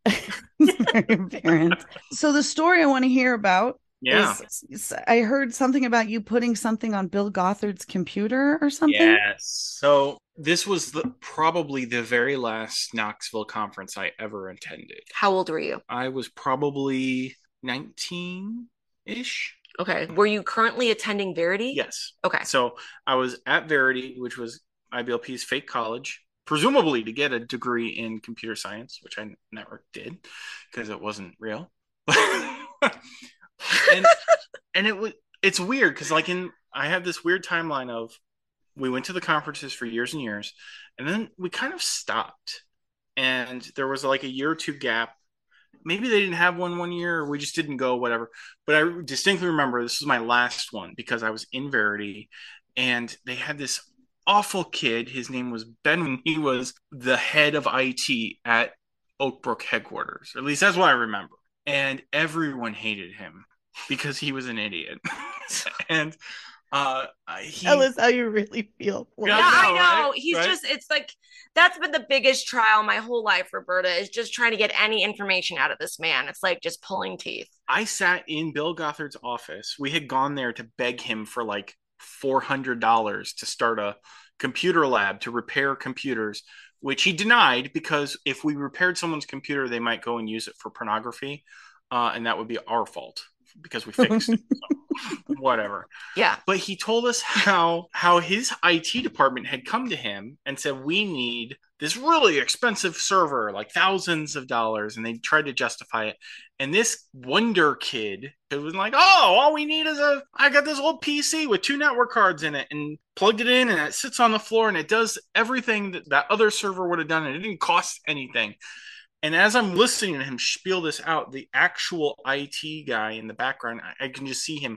It's very apparent. So, the story I want to hear about Yeah. is, I heard something about you putting something on Bill Gothard's computer or something. Yes. So this was the probably the very last Knoxville conference I ever attended. How old were you? I was probably 19 ish. Okay. Were you currently attending Verity? Yes. Okay. So I was at Verity, which was IBLP's fake college, presumably to get a degree in computer science, which I never did because it wasn't real. and and it was it's weird because like in I have this weird timeline of we went to the conferences for years and years, and then we kind of stopped, and there was like a year or two gap. Maybe they didn't have one one year, or we just didn't go, whatever. But I distinctly remember this was my last one because I was in Verity, and they had this awful kid. His name was Ben. He was the head of IT at Oakbrook headquarters, at least that's what I remember. And everyone hated him because he was an idiot. and uh, he, Tell us how you really feel. for Yeah, it. Yeah, I know, know. right? He's Right? just, it's like, that's been the biggest trial my whole life, Roberta, is just trying to get any information out of this man. It's like just pulling teeth. I sat in Bill Gothard's office. We had gone there to beg him for like four hundred dollars to start a computer lab to repair computers, which he denied because if we repaired someone's computer, they might go and use it for pornography, uh, and that would be our fault because we fixed it. So, whatever. Yeah. But he told us how how his IT department had come to him and said we need this really expensive server, like thousands of dollars, and they tried to justify it. And this wonder kid it was like, "Oh, all we need is a I got this old PC with two network cards in it and plugged it in and it sits on the floor and it does everything that that other server would have done and it didn't cost anything." And as I'm listening to him spiel this out, the actual IT guy in the background, I, I can just see him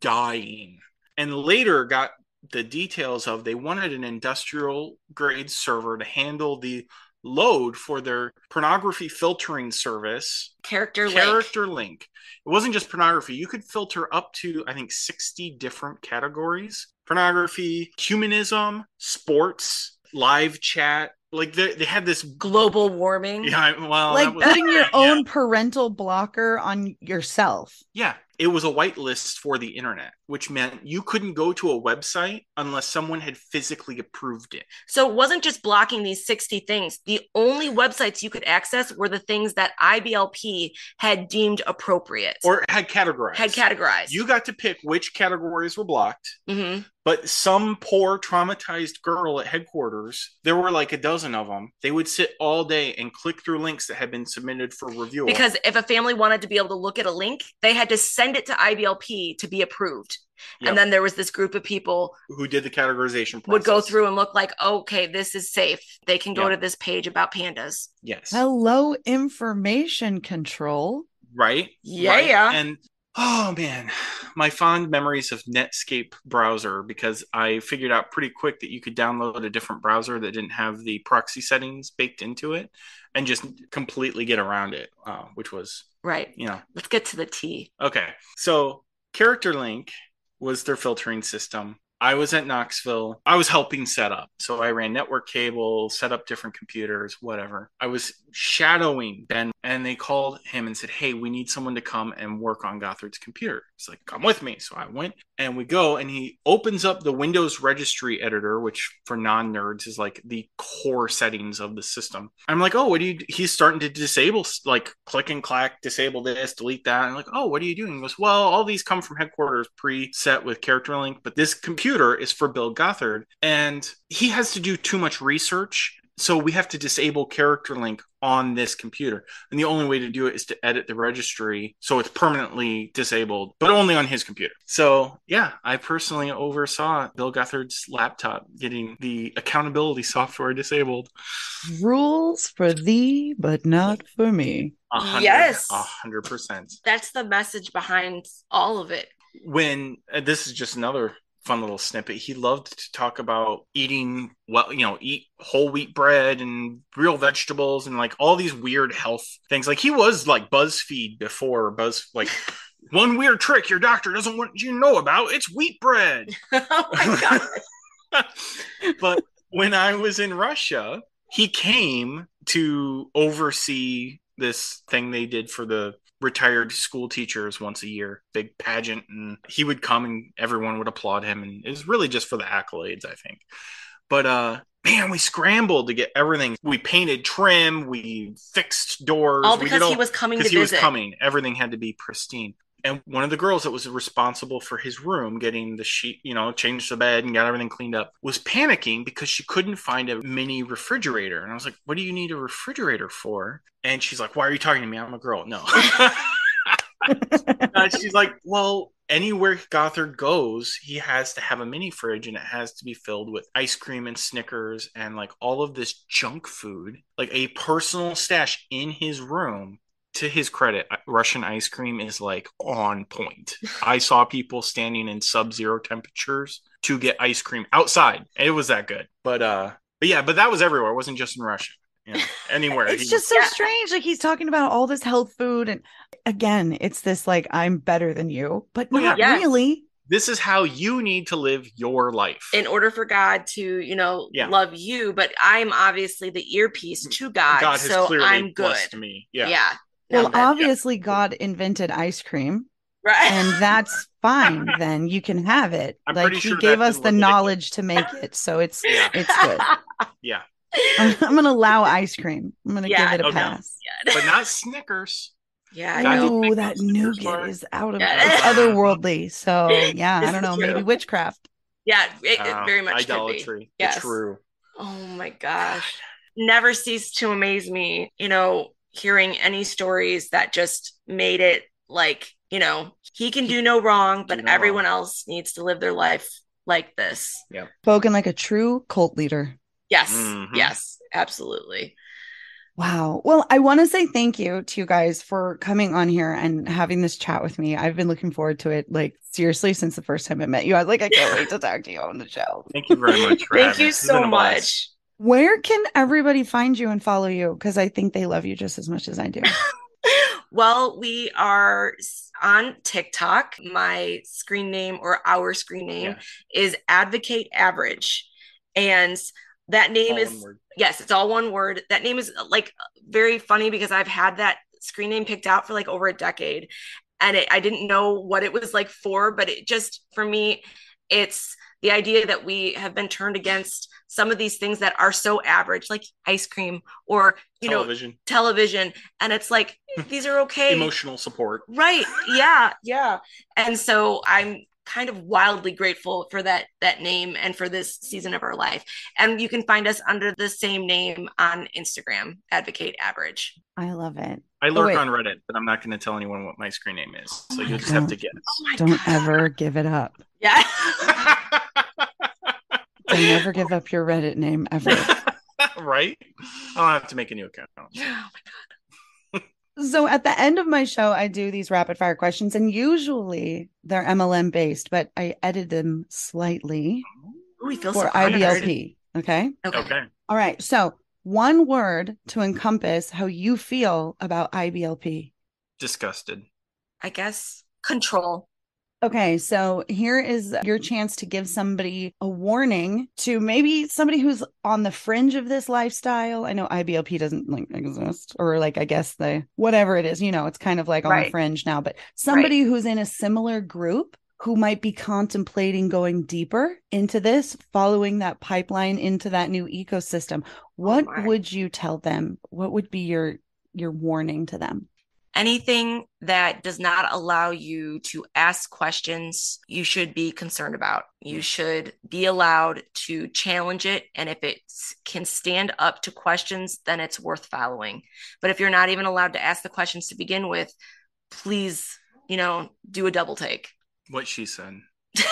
dying. And later got the details of they wanted an industrial grade server to handle the load for their pornography filtering service Character, link. character link. It wasn't just pornography. You could filter up to, I think, 60 different categories pornography, humanism, sports, live chat. Like they, they had this. global warming. Yeah, well, like was- putting your yeah, own parental blocker on yourself. Yeah, it was a whitelist for the internet, which meant you couldn't go to a website unless someone had physically approved it. So it wasn't just blocking these 60 things. The only websites you could access were the things that IBLP had deemed appropriate or had categorized. Had categorized. You got to pick which categories were blocked. Mm-hmm. But some poor traumatized girl at headquarters, there were like a dozen of them. They would sit all day and click through links that had been submitted for review. Because if a family wanted to be able to look at a link, they had to send it to IBLP to be approved. Yep. And then there was this group of people who did the categorization process. would go through and look like, okay, this is safe. They can go yep. to this page about pandas. Yes. Hello, information control. Right. Yeah. Right? And Oh man, my fond memories of Netscape browser because I figured out pretty quick that you could download a different browser that didn't have the proxy settings baked into it and just completely get around it, uh, which was right. You know, let's get to the T. Okay, so Character Link was their filtering system. I was at Knoxville. I was helping set up. So I ran network cable, set up different computers, whatever. I was shadowing Ben and they called him and said, Hey, we need someone to come and work on Gothard's computer. He's like, Come with me. So I went and we go and he opens up the Windows registry editor, which for non nerds is like the core settings of the system. I'm like, Oh, what do you, he's starting to disable, like click and clack, disable this, delete that. I'm like, Oh, what are you doing? He goes, Well, all these come from headquarters preset with Character Link, but this computer is for Bill Gothard. And he has to do too much research so we have to disable character link on this computer. And the only way to do it is to edit the registry so it's permanently disabled but only on his computer. So yeah i personally oversaw bill gothard's laptop getting the accountability software disabled. Rules for thee but not for me. 100, yes. 100% that's the message behind all of it. When uh, this is just another fun little snippet. He loved to talk about eating well, you know, eat whole wheat bread and real vegetables and like all these weird health things. Like he was like BuzzFeed before Buzz like one weird trick your doctor doesn't want you to know about. It's wheat bread. oh my god. but when I was in Russia, he came to oversee this thing they did for the retired school teachers once a year, big pageant, and he would come and everyone would applaud him, and it was really just for the accolades, I think. But uh, man, we scrambled to get everything. We painted trim, we fixed doors. All because all, he was coming to he visit. was coming. Everything had to be pristine. And one of the girls that was responsible for his room, getting the sheet, you know, changed the bed and got everything cleaned up, was panicking because she couldn't find a mini refrigerator. And I was like, "What do you need a refrigerator for?" And she's like, "Why are you talking to me? I'm a girl." No. she's like, "Well, anywhere Gothard goes, he has to have a mini fridge and it has to be filled with ice cream and Snickers and like all of this junk food, like a personal stash in his room to his credit, Russian ice cream is like on point. I saw people standing in sub-zero temperatures to get ice cream outside. It was that good. But uh but yeah, but that was everywhere. It wasn't just in Russia. You know, anywhere. it's just so yeah. strange. Like he's talking about all this health food and again, it's this like I'm better than you, but oh, not yeah. really. This is how you need to live your life. In order for God to, you know, yeah. love you, but I'm obviously the earpiece to God. God so I'm good. me. Yeah. Yeah. Well, obviously, God invented ice cream. Right. And that's fine. then you can have it. I'm like he sure gave us the knowledge to make it. So it's yeah. it's good. Yeah. I'm, I'm, gonna allow ice cream. I'm gonna yeah, give it a oh, okay. pass. but not Snickers. Yeah, no, that nougat is out of yeah. otherworldly. So yeah, I don't know, maybe witchcraft. Yeah, it, it uh, very much idolatry. Yes. True. Oh my gosh, never cease to amaze me. You know, hearing any stories that just made it like, you know, he can do no wrong, but no everyone wrong. else needs to live their life like this. Yeah. Spoken like a true cult leader. Yes. Mm-hmm. Yes, absolutely. Wow. Well, I want to say thank you to you guys for coming on here and having this chat with me. I've been looking forward to it, like seriously, since the first time I met you. I was like, I can't wait to talk to you on the show. Thank you very much. thank you so much. Where can everybody find you and follow you? Because I think they love you just as much as I do. well, we are on TikTok. My screen name or our screen name yeah. is Advocate Average. And that name all is, yes, it's all one word. That name is uh, like very funny because I've had that screen name picked out for like over a decade and it, I didn't know what it was like for, but it just for me, it's the idea that we have been turned against some of these things that are so average, like ice cream or you television. know television, and it's like these are okay. Emotional support, right? Yeah, yeah. And so I'm kind of wildly grateful for that that name and for this season of our life. And you can find us under the same name on Instagram, Advocate Average. I love it. I oh, lurk oh, on Reddit, but I'm not going to tell anyone what my screen name is. So oh you'll just have to guess. Oh don't God. ever give it up. Yeah. don't never give up your Reddit name ever. right? I'll have to make a new account. Oh my God. So at the end of my show, I do these rapid fire questions, and usually they're MLM based, but I edit them slightly Ooh, we feel for so IBLP. Okay. okay. Okay. All right. So one word to encompass how you feel about IBLP. Disgusted. I guess control. Okay, so here is your chance to give somebody a warning to maybe somebody who's on the fringe of this lifestyle. I know IBLP doesn't like exist, or like I guess the whatever it is, you know, it's kind of like on right. the fringe now, but somebody right. who's in a similar group who might be contemplating going deeper into this, following that pipeline into that new ecosystem. Oh what oh would you tell them? What would be your your warning to them? Anything that does not allow you to ask questions, you should be concerned about. You should be allowed to challenge it. And if it can stand up to questions, then it's worth following. But if you're not even allowed to ask the questions to begin with, please, you know, do a double take. What she said.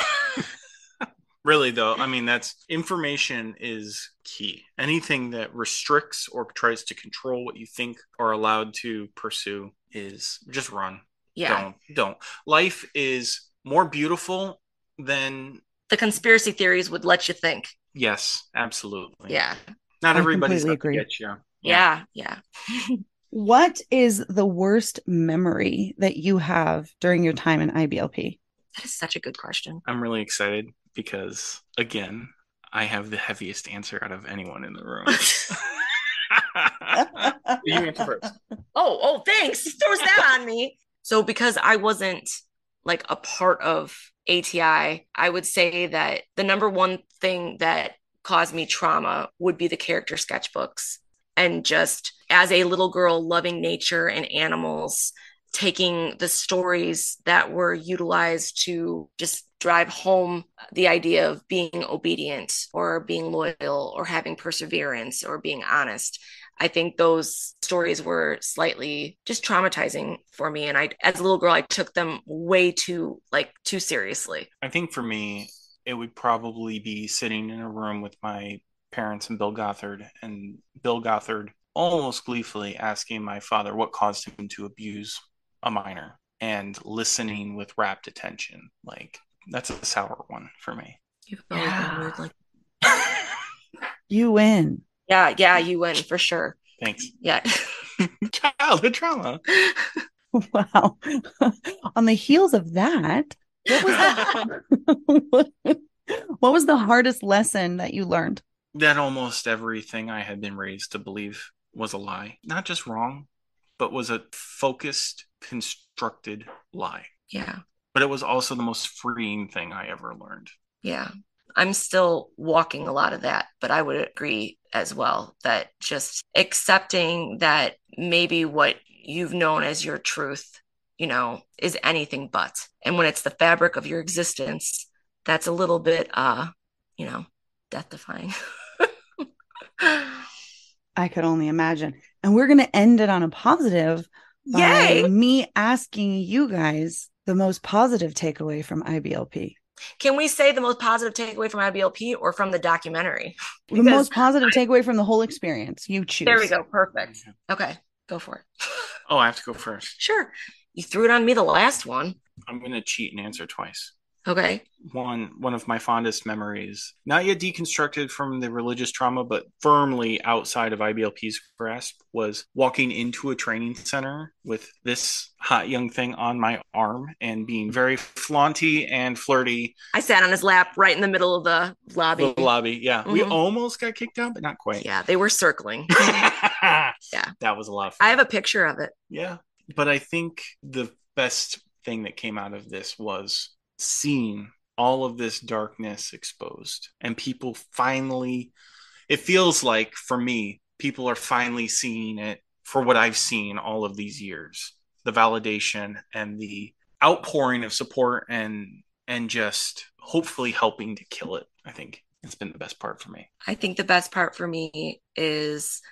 really though i mean that's information is key anything that restricts or tries to control what you think are allowed to pursue is just run. Yeah. Don't don't. Life is more beautiful than the conspiracy theories would let you think. Yes, absolutely. Yeah. Not I everybody's going to get you. Yeah, yeah. yeah. what is the worst memory that you have during your time in IBLP? That is such a good question. I'm really excited because again, I have the heaviest answer out of anyone in the room. you answer first. Oh, oh, thanks. Throws that on me. So because I wasn't like a part of ATI, I would say that the number one thing that caused me trauma would be the character sketchbooks. And just as a little girl loving nature and animals, taking the stories that were utilized to just drive home the idea of being obedient or being loyal or having perseverance or being honest. I think those stories were slightly just traumatizing for me. And I, as a little girl, I took them way too, like, too seriously. I think for me, it would probably be sitting in a room with my parents and Bill Gothard, and Bill Gothard almost gleefully asking my father what caused him to abuse a minor and listening with rapt attention. Like, that's a sour one for me. You've always yeah. been weird like you win. Yeah, yeah, you win for sure. Thanks. Yeah. Childhood trauma. Wow. On the heels of that, what was the, what was the hardest lesson that you learned? That almost everything I had been raised to believe was a lie. Not just wrong, but was a focused, constructed lie. Yeah but it was also the most freeing thing I ever learned. Yeah. I'm still walking a lot of that, but I would agree as well that just accepting that maybe what you've known as your truth, you know, is anything but. And when it's the fabric of your existence, that's a little bit uh, you know, death defying. I could only imagine. And we're going to end it on a positive Yay! me asking you guys the most positive takeaway from IBLP? Can we say the most positive takeaway from IBLP or from the documentary? the most positive I, takeaway from the whole experience. You choose. There we go. Perfect. Mm-hmm. Okay, go for it. oh, I have to go first. Sure. You threw it on me the last one. I'm going to cheat and answer twice. Okay. One one of my fondest memories, not yet deconstructed from the religious trauma, but firmly outside of IBLP's grasp, was walking into a training center with this hot young thing on my arm and being very flaunty and flirty. I sat on his lap right in the middle of the lobby. The lobby, yeah. Mm-hmm. We almost got kicked out, but not quite. Yeah, they were circling. yeah. That was a lot of. I have a picture of it. Yeah. But I think the best thing that came out of this was seeing all of this darkness exposed. And people finally it feels like for me people are finally seeing it for what I've seen all of these years. The validation and the outpouring of support and and just hopefully helping to kill it i think. It's been the best part for me. I think the best part for me is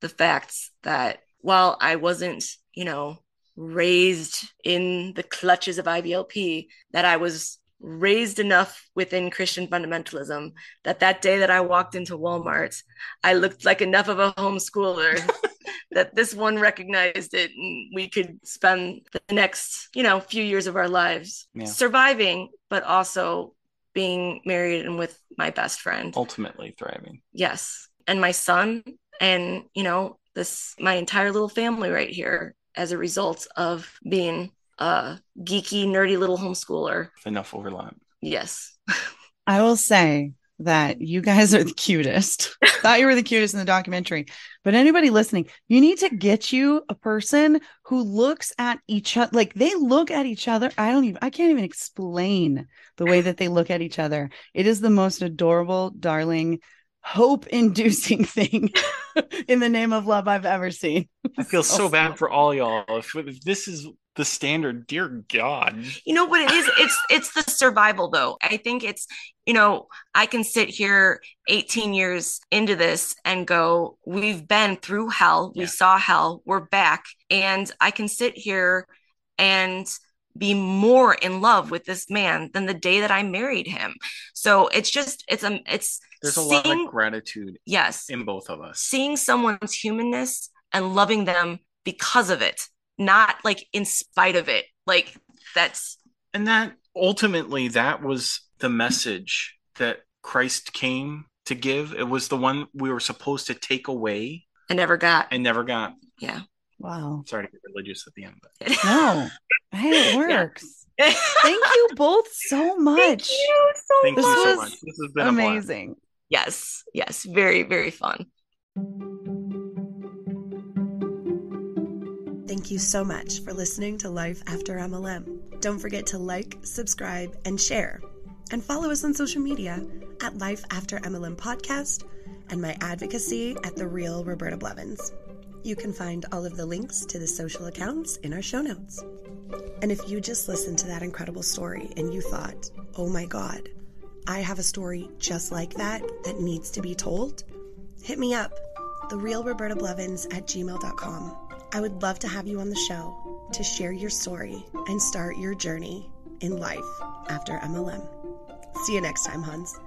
the fact that while i wasn't you know raised in the clutches of IBLP, that i was raised enough within Christian fundamentalism that that day that I walked into Walmart, I looked like enough of a homeschooler that this one recognized it and we could spend the next, you know, few years of our lives yeah. surviving, but also being married and with my best friend. Ultimately thriving. Yes. And my son and, you know, this my entire little family right here as a result of being a geeky, nerdy little homeschooler. Enough overlap. Yes. I will say that you guys are the cutest. Thought you were the cutest in the documentary. But anybody listening, you need to get you a person who looks at each other like they look at each other. I don't even I can't even explain the way that they look at each other. It is the most adorable, darling, hope inducing thing in the name of love I've ever seen. I feel so, so bad for all y'all. If, if this is the standard dear god you know what it is it's it's the survival though i think it's you know i can sit here 18 years into this and go we've been through hell we yeah. saw hell we're back and i can sit here and be more in love with this man than the day that I married him. So it's just it's a it's there's a lot of gratitude yes in both of us. Seeing someone's humanness and loving them because of it not like in spite of it. Like that's and that ultimately that was the message that Christ came to give. It was the one we were supposed to take away and never got. And never got. Yeah. Wow. Sorry to get religious at the end, but no. Hey, it works. Yeah. Thank you both so much. Thank you so Thank much. You so much. This has been amazing. Yes. Yes. Very, very fun. Thank you so much for listening to Life After MLM. Don't forget to like, subscribe, and share. And follow us on social media at Life After MLM Podcast and my advocacy at The Real Roberta Blevins. You can find all of the links to the social accounts in our show notes. And if you just listened to that incredible story and you thought, oh my God, I have a story just like that that needs to be told, hit me up, therealrobertablevins at gmail.com. I would love to have you on the show to share your story and start your journey in life after MLM. See you next time, Huns.